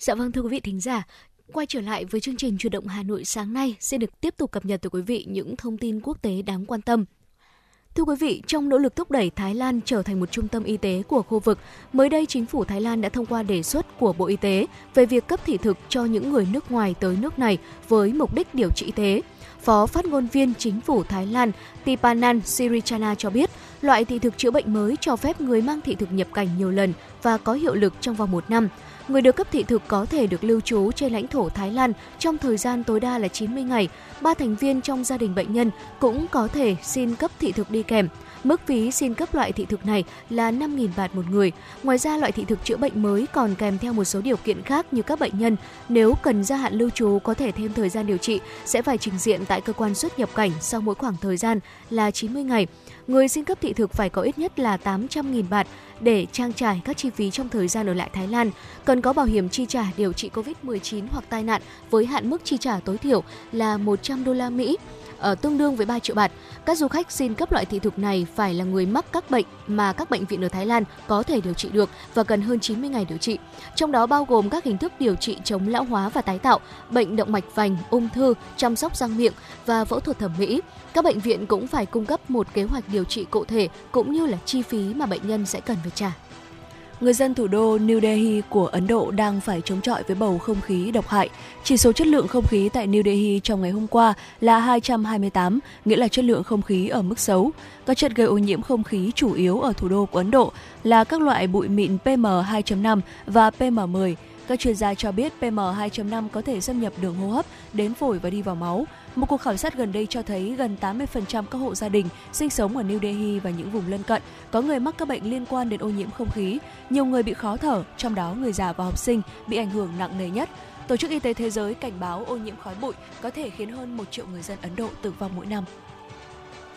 Dạ vâng thưa quý vị thính giả, quay trở lại với chương trình chuyển động Hà Nội sáng nay sẽ được tiếp tục cập nhật tới quý vị những thông tin quốc tế đáng quan tâm. Thưa quý vị, trong nỗ lực thúc đẩy Thái Lan trở thành một trung tâm y tế của khu vực, mới đây chính phủ Thái Lan đã thông qua đề xuất của Bộ Y tế về việc cấp thị thực cho những người nước ngoài tới nước này với mục đích điều trị y tế. Phó phát ngôn viên chính phủ Thái Lan Tipanan Sirichana cho biết, loại thị thực chữa bệnh mới cho phép người mang thị thực nhập cảnh nhiều lần và có hiệu lực trong vòng một năm. Người được cấp thị thực có thể được lưu trú trên lãnh thổ Thái Lan trong thời gian tối đa là 90 ngày. Ba thành viên trong gia đình bệnh nhân cũng có thể xin cấp thị thực đi kèm. Mức phí xin cấp loại thị thực này là 5.000 bạt một người. Ngoài ra, loại thị thực chữa bệnh mới còn kèm theo một số điều kiện khác như các bệnh nhân nếu cần gia hạn lưu trú có thể thêm thời gian điều trị sẽ phải trình diện tại cơ quan xuất nhập cảnh sau mỗi khoảng thời gian là 90 ngày. Người xin cấp thị thực phải có ít nhất là 800.000 bạt để trang trải các chi phí trong thời gian ở lại Thái Lan, cần có bảo hiểm chi trả điều trị COVID-19 hoặc tai nạn với hạn mức chi trả tối thiểu là 100 đô la Mỹ ở tương đương với 3 triệu bạt. Các du khách xin cấp loại thị thực này phải là người mắc các bệnh mà các bệnh viện ở Thái Lan có thể điều trị được và cần hơn 90 ngày điều trị. Trong đó bao gồm các hình thức điều trị chống lão hóa và tái tạo, bệnh động mạch vành, ung thư, chăm sóc răng miệng và phẫu thuật thẩm mỹ. Các bệnh viện cũng phải cung cấp một kế hoạch điều trị cụ thể cũng như là chi phí mà bệnh nhân sẽ cần phải trả người dân thủ đô New Delhi của Ấn Độ đang phải chống chọi với bầu không khí độc hại. Chỉ số chất lượng không khí tại New Delhi trong ngày hôm qua là 228, nghĩa là chất lượng không khí ở mức xấu. Các chất gây ô nhiễm không khí chủ yếu ở thủ đô của Ấn Độ là các loại bụi mịn PM2.5 và PM10. Các chuyên gia cho biết PM2.5 có thể xâm nhập đường hô hấp, đến phổi và đi vào máu. Một cuộc khảo sát gần đây cho thấy gần 80% các hộ gia đình sinh sống ở New Delhi và những vùng lân cận có người mắc các bệnh liên quan đến ô nhiễm không khí. Nhiều người bị khó thở, trong đó người già và học sinh bị ảnh hưởng nặng nề nhất. Tổ chức Y tế Thế giới cảnh báo ô nhiễm khói bụi có thể khiến hơn 1 triệu người dân Ấn Độ tử vong mỗi năm.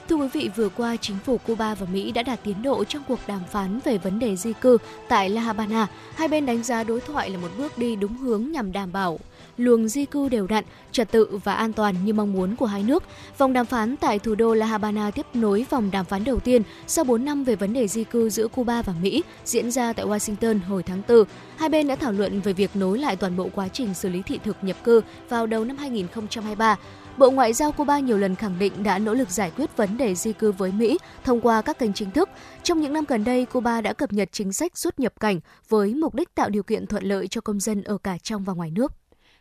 Thưa quý vị, vừa qua chính phủ Cuba và Mỹ đã đạt tiến độ trong cuộc đàm phán về vấn đề di cư tại La Habana. Hai bên đánh giá đối thoại là một bước đi đúng hướng nhằm đảm bảo luồng di cư đều đặn, trật tự và an toàn như mong muốn của hai nước. Vòng đàm phán tại thủ đô La Habana tiếp nối vòng đàm phán đầu tiên sau 4 năm về vấn đề di cư giữa Cuba và Mỹ diễn ra tại Washington hồi tháng 4. Hai bên đã thảo luận về việc nối lại toàn bộ quá trình xử lý thị thực nhập cư vào đầu năm 2023. Bộ Ngoại giao Cuba nhiều lần khẳng định đã nỗ lực giải quyết vấn đề di cư với Mỹ thông qua các kênh chính thức. Trong những năm gần đây, Cuba đã cập nhật chính sách xuất nhập cảnh với mục đích tạo điều kiện thuận lợi cho công dân ở cả trong và ngoài nước.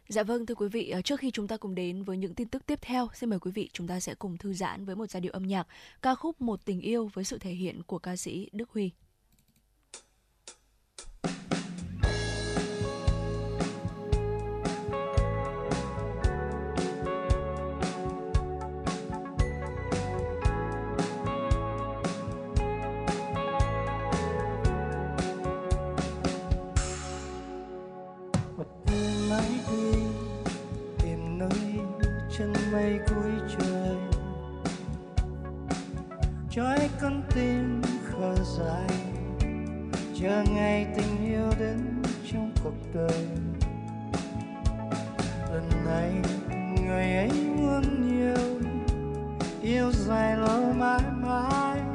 Dạ vâng thưa quý vị, ờ, trước khi chúng ta cùng đến với những tin tức tiếp theo, xin mời quý vị chúng ta sẽ cùng thư giãn với một giai điệu âm nhạc ca khúc Một tình yêu với sự thể hiện của ca sĩ Đức Huy. Mây cuối trời. Trói con tim khờ dài, chờ ngày tình yêu đến trong cuộc đời. Lần này người ấy muốn yêu yêu dài lâu mãi mãi.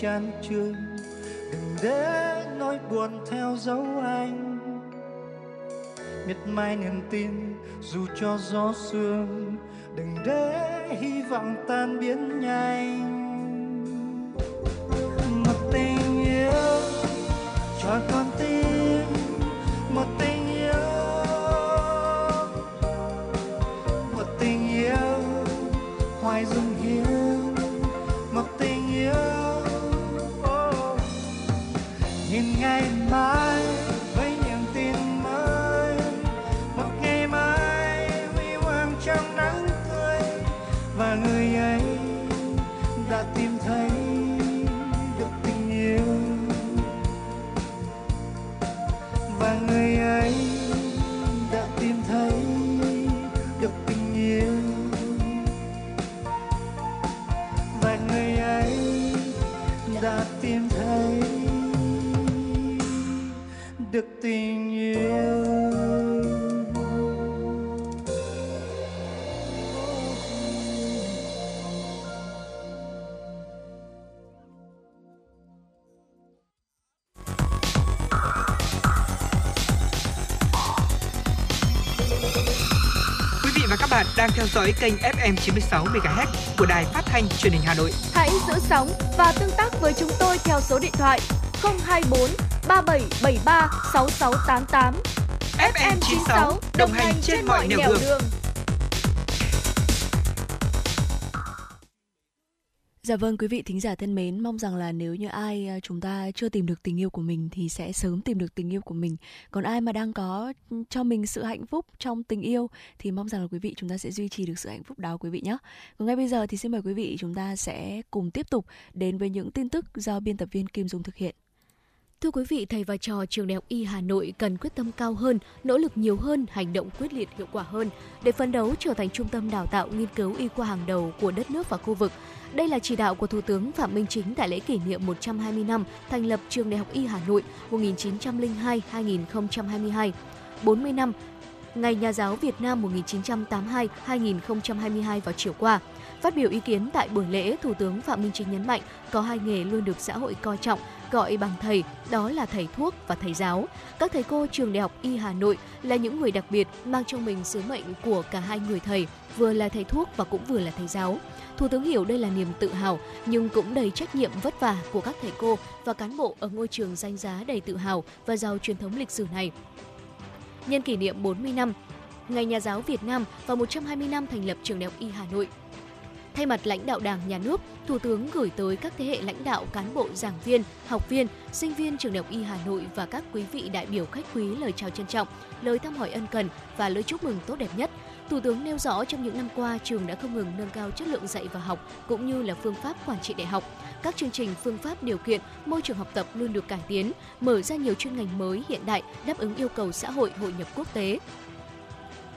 Chán chường đừng để nỗi buồn theo dấu anh. Miệt mài niềm tin dù cho gió sương. Đừng để hy vọng tan biến nhanh. Tình yêu Quý vị và các bạn đang theo dõi kênh FM 96 MHz của đài phát thanh truyền hình Hà Nội. Hãy giữ sóng và tương tác với chúng tôi theo số điện thoại 024 3773 6688. FM 96 đồng hành trên mọi nẻo đường. Dạ vâng quý vị thính giả thân mến, mong rằng là nếu như ai à, chúng ta chưa tìm được tình yêu của mình thì sẽ sớm tìm được tình yêu của mình. Còn ai mà đang có cho mình sự hạnh phúc trong tình yêu thì mong rằng là quý vị chúng ta sẽ duy trì được sự hạnh phúc đó quý vị nhé. Còn ngay bây giờ thì xin mời quý vị chúng ta sẽ cùng tiếp tục đến với những tin tức do biên tập viên Kim Dung thực hiện. Thưa quý vị, thầy và trò trường Đại học Y Hà Nội cần quyết tâm cao hơn, nỗ lực nhiều hơn, hành động quyết liệt hiệu quả hơn để phấn đấu trở thành trung tâm đào tạo nghiên cứu y khoa hàng đầu của đất nước và khu vực. Đây là chỉ đạo của Thủ tướng Phạm Minh Chính tại lễ kỷ niệm 120 năm thành lập Trường Đại học Y Hà Nội 1902-2022, 40 năm Ngày Nhà giáo Việt Nam 1982-2022 vào chiều qua. Phát biểu ý kiến tại buổi lễ, Thủ tướng Phạm Minh Chính nhấn mạnh có hai nghề luôn được xã hội coi trọng, gọi bằng thầy, đó là thầy thuốc và thầy giáo. Các thầy cô trường Đại học Y Hà Nội là những người đặc biệt mang trong mình sứ mệnh của cả hai người thầy, vừa là thầy thuốc và cũng vừa là thầy giáo. Thủ tướng hiểu đây là niềm tự hào nhưng cũng đầy trách nhiệm vất vả của các thầy cô và cán bộ ở ngôi trường danh giá đầy tự hào và giàu truyền thống lịch sử này. Nhân kỷ niệm 40 năm Ngày Nhà giáo Việt Nam và 120 năm thành lập trường Đại học Y Hà Nội, Thay mặt lãnh đạo Đảng, Nhà nước, Thủ tướng gửi tới các thế hệ lãnh đạo, cán bộ, giảng viên, học viên, sinh viên trường Đại học Y Hà Nội và các quý vị đại biểu khách quý lời chào trân trọng, lời thăm hỏi ân cần và lời chúc mừng tốt đẹp nhất. Thủ tướng nêu rõ trong những năm qua, trường đã không ngừng nâng cao chất lượng dạy và học cũng như là phương pháp quản trị đại học. Các chương trình, phương pháp điều kiện, môi trường học tập luôn được cải tiến, mở ra nhiều chuyên ngành mới hiện đại đáp ứng yêu cầu xã hội hội nhập quốc tế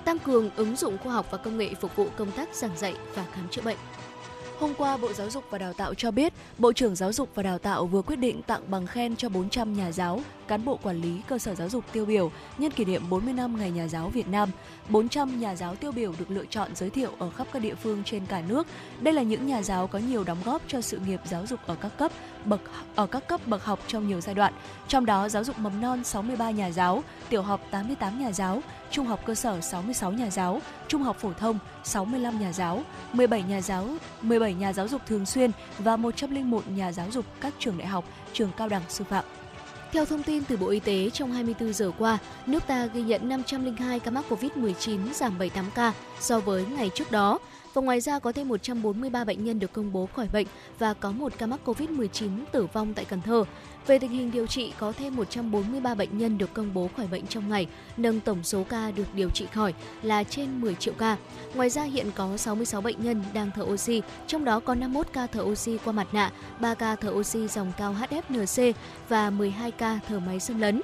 tăng cường ứng dụng khoa học và công nghệ phục vụ công tác giảng dạy và khám chữa bệnh. Hôm qua, Bộ Giáo dục và Đào tạo cho biết, Bộ trưởng Giáo dục và Đào tạo vừa quyết định tặng bằng khen cho 400 nhà giáo, cán bộ quản lý cơ sở giáo dục tiêu biểu nhân kỷ niệm 40 năm Ngày Nhà giáo Việt Nam. 400 nhà giáo tiêu biểu được lựa chọn giới thiệu ở khắp các địa phương trên cả nước. Đây là những nhà giáo có nhiều đóng góp cho sự nghiệp giáo dục ở các cấp bậc ở các cấp bậc học trong nhiều giai đoạn. Trong đó, giáo dục mầm non 63 nhà giáo, tiểu học 88 nhà giáo, trung học cơ sở 66 nhà giáo, trung học phổ thông 65 nhà giáo, 17 nhà giáo, 17 nhà giáo dục thường xuyên và 101 nhà giáo dục các trường đại học, trường cao đẳng sư phạm. Theo thông tin từ Bộ Y tế, trong 24 giờ qua, nước ta ghi nhận 502 ca mắc COVID-19, giảm 78 ca so với ngày trước đó. Và ngoài ra có thêm 143 bệnh nhân được công bố khỏi bệnh và có một ca mắc COVID-19 tử vong tại Cần Thơ. Về tình hình điều trị, có thêm 143 bệnh nhân được công bố khỏi bệnh trong ngày, nâng tổng số ca được điều trị khỏi là trên 10 triệu ca. Ngoài ra hiện có 66 bệnh nhân đang thở oxy, trong đó có 51 ca thở oxy qua mặt nạ, 3 ca thở oxy dòng cao HFNC và 12 ca thở máy xâm lấn.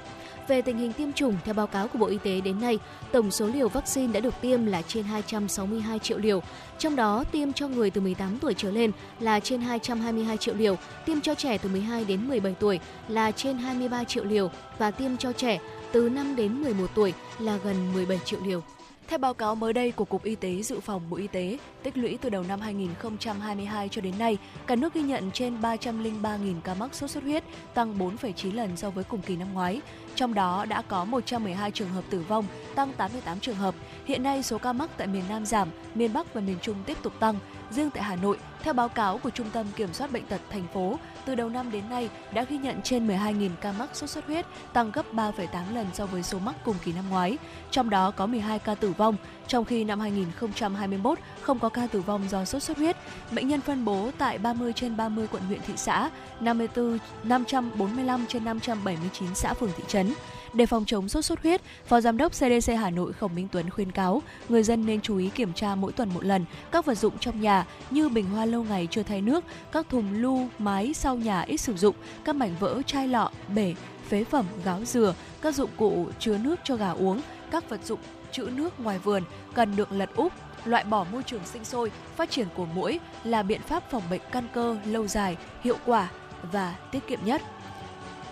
Về tình hình tiêm chủng, theo báo cáo của Bộ Y tế đến nay, tổng số liều vaccine đã được tiêm là trên 262 triệu liều, trong đó tiêm cho người từ 18 tuổi trở lên là trên 222 triệu liều, tiêm cho trẻ từ 12 đến 17 tuổi là trên 23 triệu liều và tiêm cho trẻ từ 5 đến 11 tuổi là gần 17 triệu liều. Theo báo cáo mới đây của Cục Y tế Dự phòng Bộ Y tế, tích lũy từ đầu năm 2022 cho đến nay, cả nước ghi nhận trên 303.000 ca mắc sốt xuất huyết, tăng 4,9 lần so với cùng kỳ năm ngoái. Trong đó đã có 112 trường hợp tử vong, tăng 88 trường hợp. Hiện nay số ca mắc tại miền Nam giảm, miền Bắc và miền Trung tiếp tục tăng. Riêng tại Hà Nội, theo báo cáo của Trung tâm Kiểm soát Bệnh tật thành phố, từ đầu năm đến nay đã ghi nhận trên 12.000 ca mắc sốt xuất huyết, tăng gấp 3,8 lần so với số mắc cùng kỳ năm ngoái. Trong đó có 12 ca tử vong, trong khi năm 2021 không có ca tử vong do sốt xuất huyết. Bệnh nhân phân bố tại 30 trên 30 quận huyện thị xã, 54 545 trên 579 xã phường thị trấn. Để phòng chống sốt xuất huyết, Phó Giám đốc CDC Hà Nội Khổng Minh Tuấn khuyên cáo người dân nên chú ý kiểm tra mỗi tuần một lần các vật dụng trong nhà như bình hoa lâu ngày chưa thay nước, các thùng lu, mái sau nhà ít sử dụng, các mảnh vỡ chai lọ, bể, phế phẩm, gáo dừa, các dụng cụ chứa nước cho gà uống, các vật dụng trữ nước ngoài vườn cần được lật úp, loại bỏ môi trường sinh sôi, phát triển của mũi là biện pháp phòng bệnh căn cơ lâu dài, hiệu quả và tiết kiệm nhất.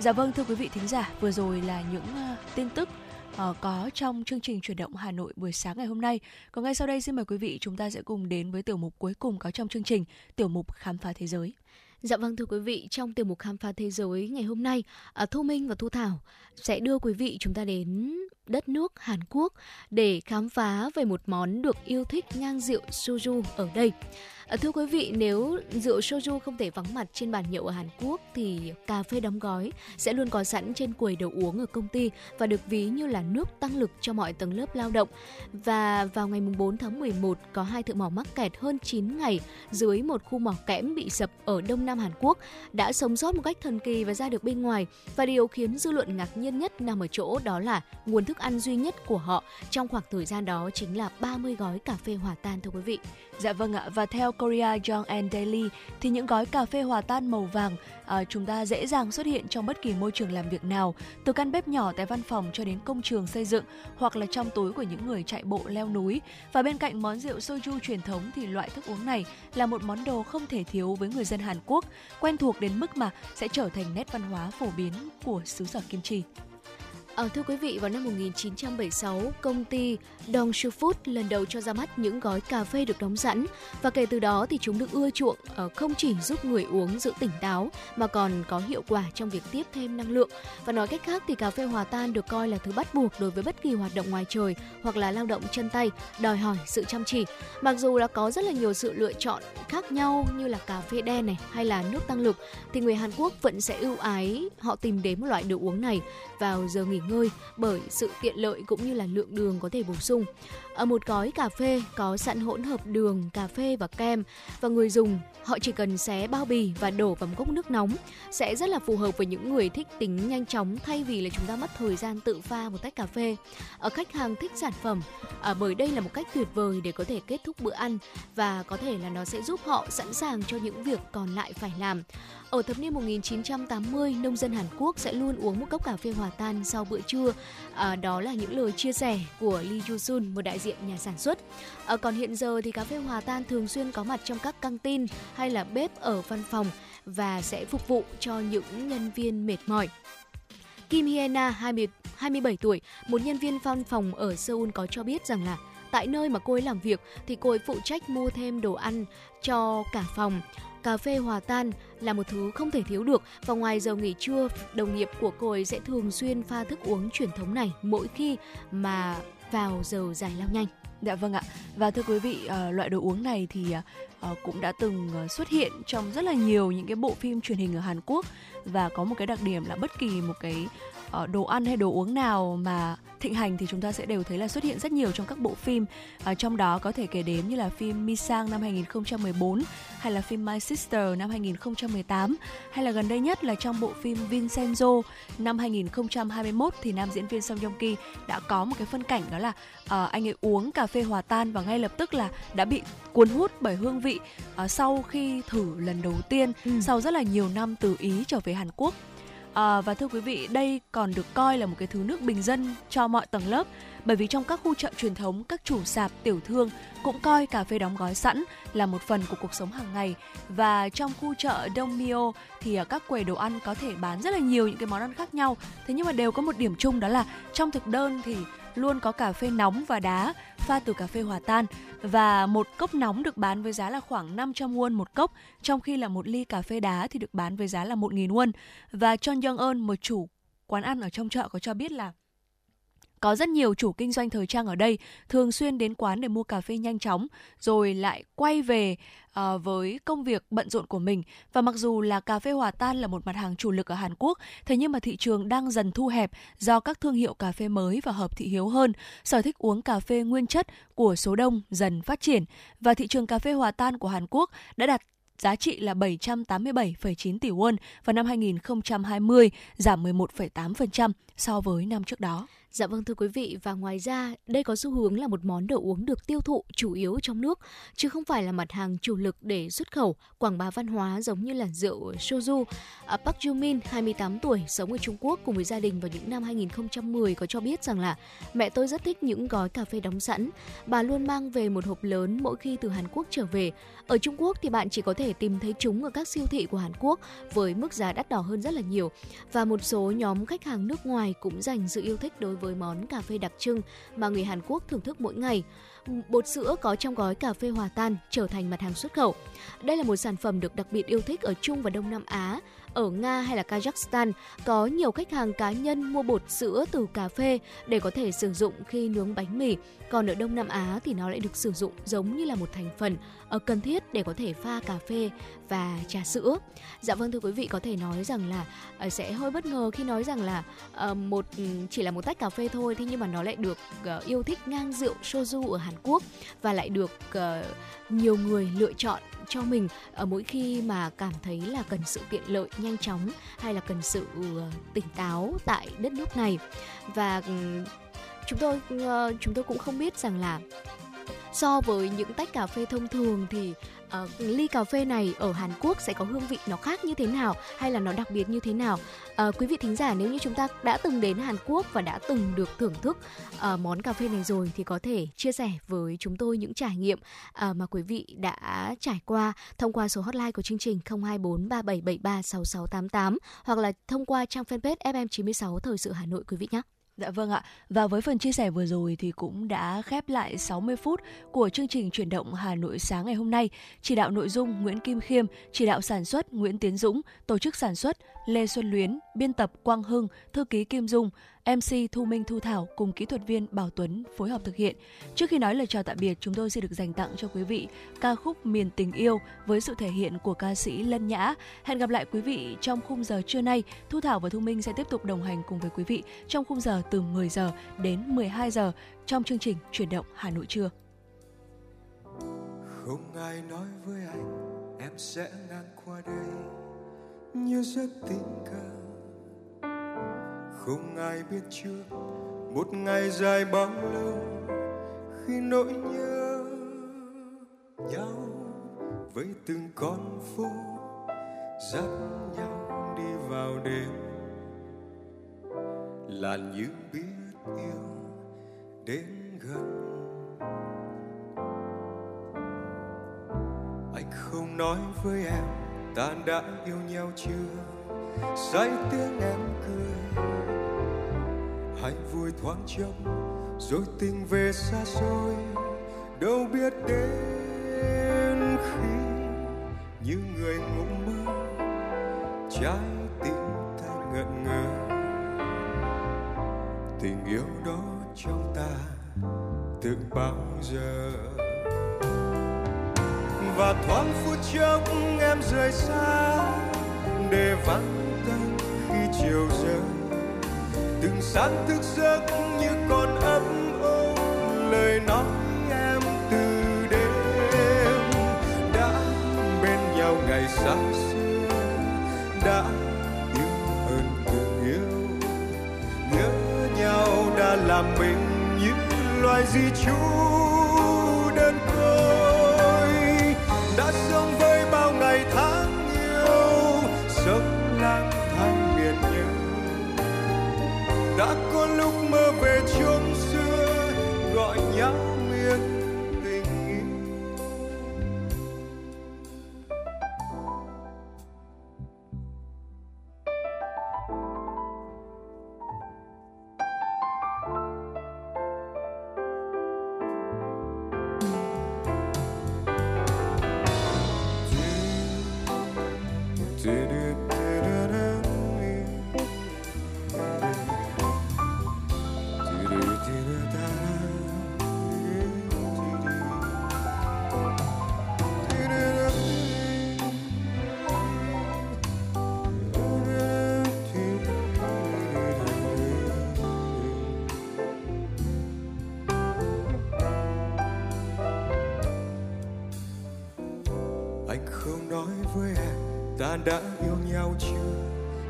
Dạ vâng thưa quý vị thính giả, vừa rồi là những uh, tin tức uh, có trong chương trình chuyển động Hà Nội buổi sáng ngày hôm nay. Còn ngay sau đây xin mời quý vị chúng ta sẽ cùng đến với tiểu mục cuối cùng có trong chương trình, tiểu mục khám phá thế giới. Dạ vâng thưa quý vị, trong tiểu mục khám phá thế giới ngày hôm nay, uh, Thu Minh và Thu Thảo sẽ đưa quý vị chúng ta đến đất nước Hàn Quốc để khám phá về một món được yêu thích ngang rượu soju ở đây. À, thưa quý vị, nếu rượu soju không thể vắng mặt trên bàn nhậu ở Hàn Quốc thì cà phê đóng gói sẽ luôn có sẵn trên quầy đồ uống ở công ty và được ví như là nước tăng lực cho mọi tầng lớp lao động. Và vào ngày 4 tháng 11 có hai thợ mỏ mắc kẹt hơn 9 ngày dưới một khu mỏ kẽm bị sập ở Đông Nam Hàn Quốc đã sống sót một cách thần kỳ và ra được bên ngoài. Và điều khiến dư luận ngạc nhiên nhất nằm ở chỗ đó là nguồn thức ăn duy nhất của họ trong khoảng thời gian đó chính là 30 gói cà phê hòa tan thưa quý vị. Dạ vâng ạ, và theo Korea Young and Daily thì những gói cà phê hòa tan màu vàng à, chúng ta dễ dàng xuất hiện trong bất kỳ môi trường làm việc nào, từ căn bếp nhỏ tại văn phòng cho đến công trường xây dựng hoặc là trong túi của những người chạy bộ leo núi. Và bên cạnh món rượu soju truyền thống thì loại thức uống này là một món đồ không thể thiếu với người dân Hàn Quốc, quen thuộc đến mức mà sẽ trở thành nét văn hóa phổ biến của xứ sở kim chi. À, thưa quý vị, vào năm 1976, công ty Dongsu Food lần đầu cho ra mắt những gói cà phê được đóng sẵn và kể từ đó thì chúng được ưa chuộng uh, không chỉ giúp người uống giữ tỉnh táo mà còn có hiệu quả trong việc tiếp thêm năng lượng. Và nói cách khác thì cà phê hòa tan được coi là thứ bắt buộc đối với bất kỳ hoạt động ngoài trời hoặc là lao động chân tay, đòi hỏi sự chăm chỉ. Mặc dù là có rất là nhiều sự lựa chọn khác nhau như là cà phê đen này hay là nước tăng lực thì người Hàn Quốc vẫn sẽ ưu ái họ tìm đến một loại đồ uống này vào giờ nghỉ ngơi bởi sự tiện lợi cũng như là lượng đường có thể bổ sung. Ở một gói cà phê có sẵn hỗn hợp đường, cà phê và kem và người dùng họ chỉ cần xé bao bì và đổ vào một cốc nước nóng sẽ rất là phù hợp với những người thích tính nhanh chóng thay vì là chúng ta mất thời gian tự pha một tách cà phê. Ở khách hàng thích sản phẩm à, bởi đây là một cách tuyệt vời để có thể kết thúc bữa ăn và có thể là nó sẽ giúp họ sẵn sàng cho những việc còn lại phải làm. Ở thập niên 1980, nông dân Hàn Quốc sẽ luôn uống một cốc cà phê hòa tan sau bữa trưa. À, đó là những lời chia sẻ của Lee Joo Sun, một đại diện nhà sản xuất. À, còn hiện giờ thì cà phê hòa tan thường xuyên có mặt trong các căng tin hay là bếp ở văn phòng và sẽ phục vụ cho những nhân viên mệt mỏi. Kim Hyena, 20, 27 tuổi, một nhân viên văn phòng ở Seoul có cho biết rằng là tại nơi mà cô ấy làm việc thì cô ấy phụ trách mua thêm đồ ăn cho cả phòng cà phê hòa tan là một thứ không thể thiếu được và ngoài giờ nghỉ trưa, đồng nghiệp của cô ấy sẽ thường xuyên pha thức uống truyền thống này mỗi khi mà vào giờ giải lao nhanh. Dạ vâng ạ. Và thưa quý vị, ờ, loại đồ uống này thì ờ, ờ, cũng đã từng xuất hiện trong rất là nhiều những cái bộ phim truyền hình ở Hàn Quốc và có một cái đặc điểm là bất kỳ một cái đồ ăn hay đồ uống nào mà thịnh hành thì chúng ta sẽ đều thấy là xuất hiện rất nhiều trong các bộ phim à, trong đó có thể kể đến như là phim Misang năm 2014 hay là phim My Sister năm 2018 hay là gần đây nhất là trong bộ phim Vincenzo năm 2021 thì nam diễn viên Song Joong Ki đã có một cái phân cảnh đó là uh, anh ấy uống cà phê hòa tan và ngay lập tức là đã bị cuốn hút bởi hương vị uh, sau khi thử lần đầu tiên ừ. sau rất là nhiều năm từ Ý trở về Hàn Quốc À, và thưa quý vị, đây còn được coi là một cái thứ nước bình dân cho mọi tầng lớp bởi vì trong các khu chợ truyền thống, các chủ sạp, tiểu thương cũng coi cà phê đóng gói sẵn là một phần của cuộc sống hàng ngày. Và trong khu chợ Đông Mio thì à, các quầy đồ ăn có thể bán rất là nhiều những cái món ăn khác nhau. Thế nhưng mà đều có một điểm chung đó là trong thực đơn thì luôn có cà phê nóng và đá pha từ cà phê hòa tan và một cốc nóng được bán với giá là khoảng 500 won một cốc, trong khi là một ly cà phê đá thì được bán với giá là 1.000 won. Và John Young Eun, một chủ quán ăn ở trong chợ có cho biết là có rất nhiều chủ kinh doanh thời trang ở đây thường xuyên đến quán để mua cà phê nhanh chóng rồi lại quay về uh, với công việc bận rộn của mình và mặc dù là cà phê hòa tan là một mặt hàng chủ lực ở Hàn Quốc, thế nhưng mà thị trường đang dần thu hẹp do các thương hiệu cà phê mới và hợp thị hiếu hơn, sở thích uống cà phê nguyên chất của số đông dần phát triển và thị trường cà phê hòa tan của Hàn Quốc đã đạt giá trị là 787,9 tỷ won vào năm 2020, giảm 11,8% so với năm trước đó. Dạ vâng thưa quý vị và ngoài ra đây có xu hướng là một món đồ uống được tiêu thụ chủ yếu trong nước chứ không phải là mặt hàng chủ lực để xuất khẩu quảng bá văn hóa giống như là rượu soju. À, Park Joo-min 28 tuổi sống ở Trung Quốc cùng với gia đình vào những năm 2010 có cho biết rằng là mẹ tôi rất thích những gói cà phê đóng sẵn. Bà luôn mang về một hộp lớn mỗi khi từ Hàn Quốc trở về. Ở Trung Quốc thì bạn chỉ có thể tìm thấy chúng ở các siêu thị của Hàn Quốc với mức giá đắt đỏ hơn rất là nhiều và một số nhóm khách hàng nước ngoài cũng dành sự yêu thích đối với với món cà phê đặc trưng mà người Hàn Quốc thưởng thức mỗi ngày. Bột sữa có trong gói cà phê hòa tan trở thành mặt hàng xuất khẩu. Đây là một sản phẩm được đặc biệt yêu thích ở Trung và Đông Nam Á ở Nga hay là Kazakhstan, có nhiều khách hàng cá nhân mua bột sữa từ cà phê để có thể sử dụng khi nướng bánh mì. Còn ở Đông Nam Á thì nó lại được sử dụng giống như là một thành phần ờ, cần thiết để có thể pha cà phê và trà sữa. Dạ vâng thưa quý vị, có thể nói rằng là ờ, sẽ hơi bất ngờ khi nói rằng là ờ, một ừ, chỉ là một tách cà phê thôi, thế nhưng mà nó lại được yêu thích ngang rượu soju ở Hàn Quốc và lại được nhiều người lựa chọn cho mình ở mỗi khi mà cảm thấy là cần sự tiện lợi nhanh chóng hay là cần sự tỉnh táo tại đất nước này và ừ, chúng tôi uh, chúng tôi cũng không biết rằng là so với những tách cà phê thông thường thì uh, ly cà phê này ở Hàn Quốc sẽ có hương vị nó khác như thế nào hay là nó đặc biệt như thế nào uh, quý vị thính giả nếu như chúng ta đã từng đến Hàn Quốc và đã từng được thưởng thức uh, món cà phê này rồi thì có thể chia sẻ với chúng tôi những trải nghiệm uh, mà quý vị đã trải qua thông qua số hotline của chương trình 024 3773 6688 hoặc là thông qua trang fanpage FM96 Thời sự Hà Nội quý vị nhé. Dạ vâng ạ. Và với phần chia sẻ vừa rồi thì cũng đã khép lại 60 phút của chương trình chuyển động Hà Nội sáng ngày hôm nay. Chỉ đạo nội dung Nguyễn Kim Khiêm, chỉ đạo sản xuất Nguyễn Tiến Dũng, tổ chức sản xuất Lê Xuân Luyến, biên tập Quang Hưng, thư ký Kim Dung, MC Thu Minh Thu Thảo cùng kỹ thuật viên Bảo Tuấn phối hợp thực hiện. Trước khi nói lời chào tạm biệt, chúng tôi xin được dành tặng cho quý vị ca khúc Miền Tình Yêu với sự thể hiện của ca sĩ Lân Nhã. Hẹn gặp lại quý vị trong khung giờ trưa nay. Thu Thảo và Thu Minh sẽ tiếp tục đồng hành cùng với quý vị trong khung giờ từ 10 giờ đến 12 giờ trong chương trình Chuyển động Hà Nội trưa. Không ai nói với anh em sẽ ngang qua đây như rất tình cờ không ai biết trước, một ngày dài bao lâu, khi nỗi nhớ nhau với từng con phố dắt nhau đi vào đêm. Là như biết yêu đến gần. Anh không nói với em ta đã yêu nhau chưa? Say tiếng em cười. Hạnh vui thoáng chốc, rồi tình về xa xôi. Đâu biết đến khi như người ngủ mơ, trái tim ta ngẩn ngơ. Tình yêu đó trong ta từ bao giờ? Và thoáng phút chốc em rời xa, để vắng tan khi chiều rơi. Từng sáng thức giấc như còn ấm ôm lời nói em từ đêm. Đã bên nhau ngày xa xưa, đã yêu hơn từng yêu. Nhớ nhau đã làm mình như loài di nói với em, ta đã yêu nhau chưa?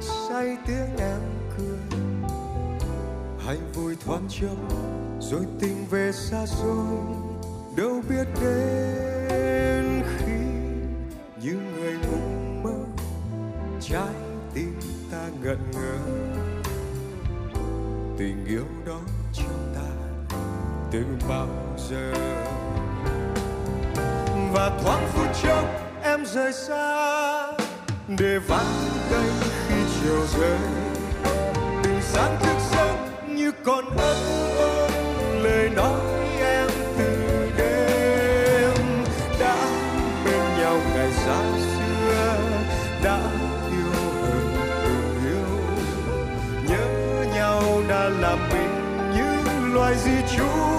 Say tiếng em cười. Hạnh vui thoáng chốc, rồi tình về xa xôi. Đâu biết đến khi như người ngủ mơ trái tim ta ngẩn ngơ. Tình yêu đó trong ta từ bao giờ? Và thoáng phút chốc rời xa, để vắng tay khi chiều rơi. Từng sáng thức giấc như còn ấp ôm lời nói em từ đêm. Đã bên nhau ngày xa xưa, đã yêu hơn từng yêu. Nhớ nhau đã làm mình như loài di trú.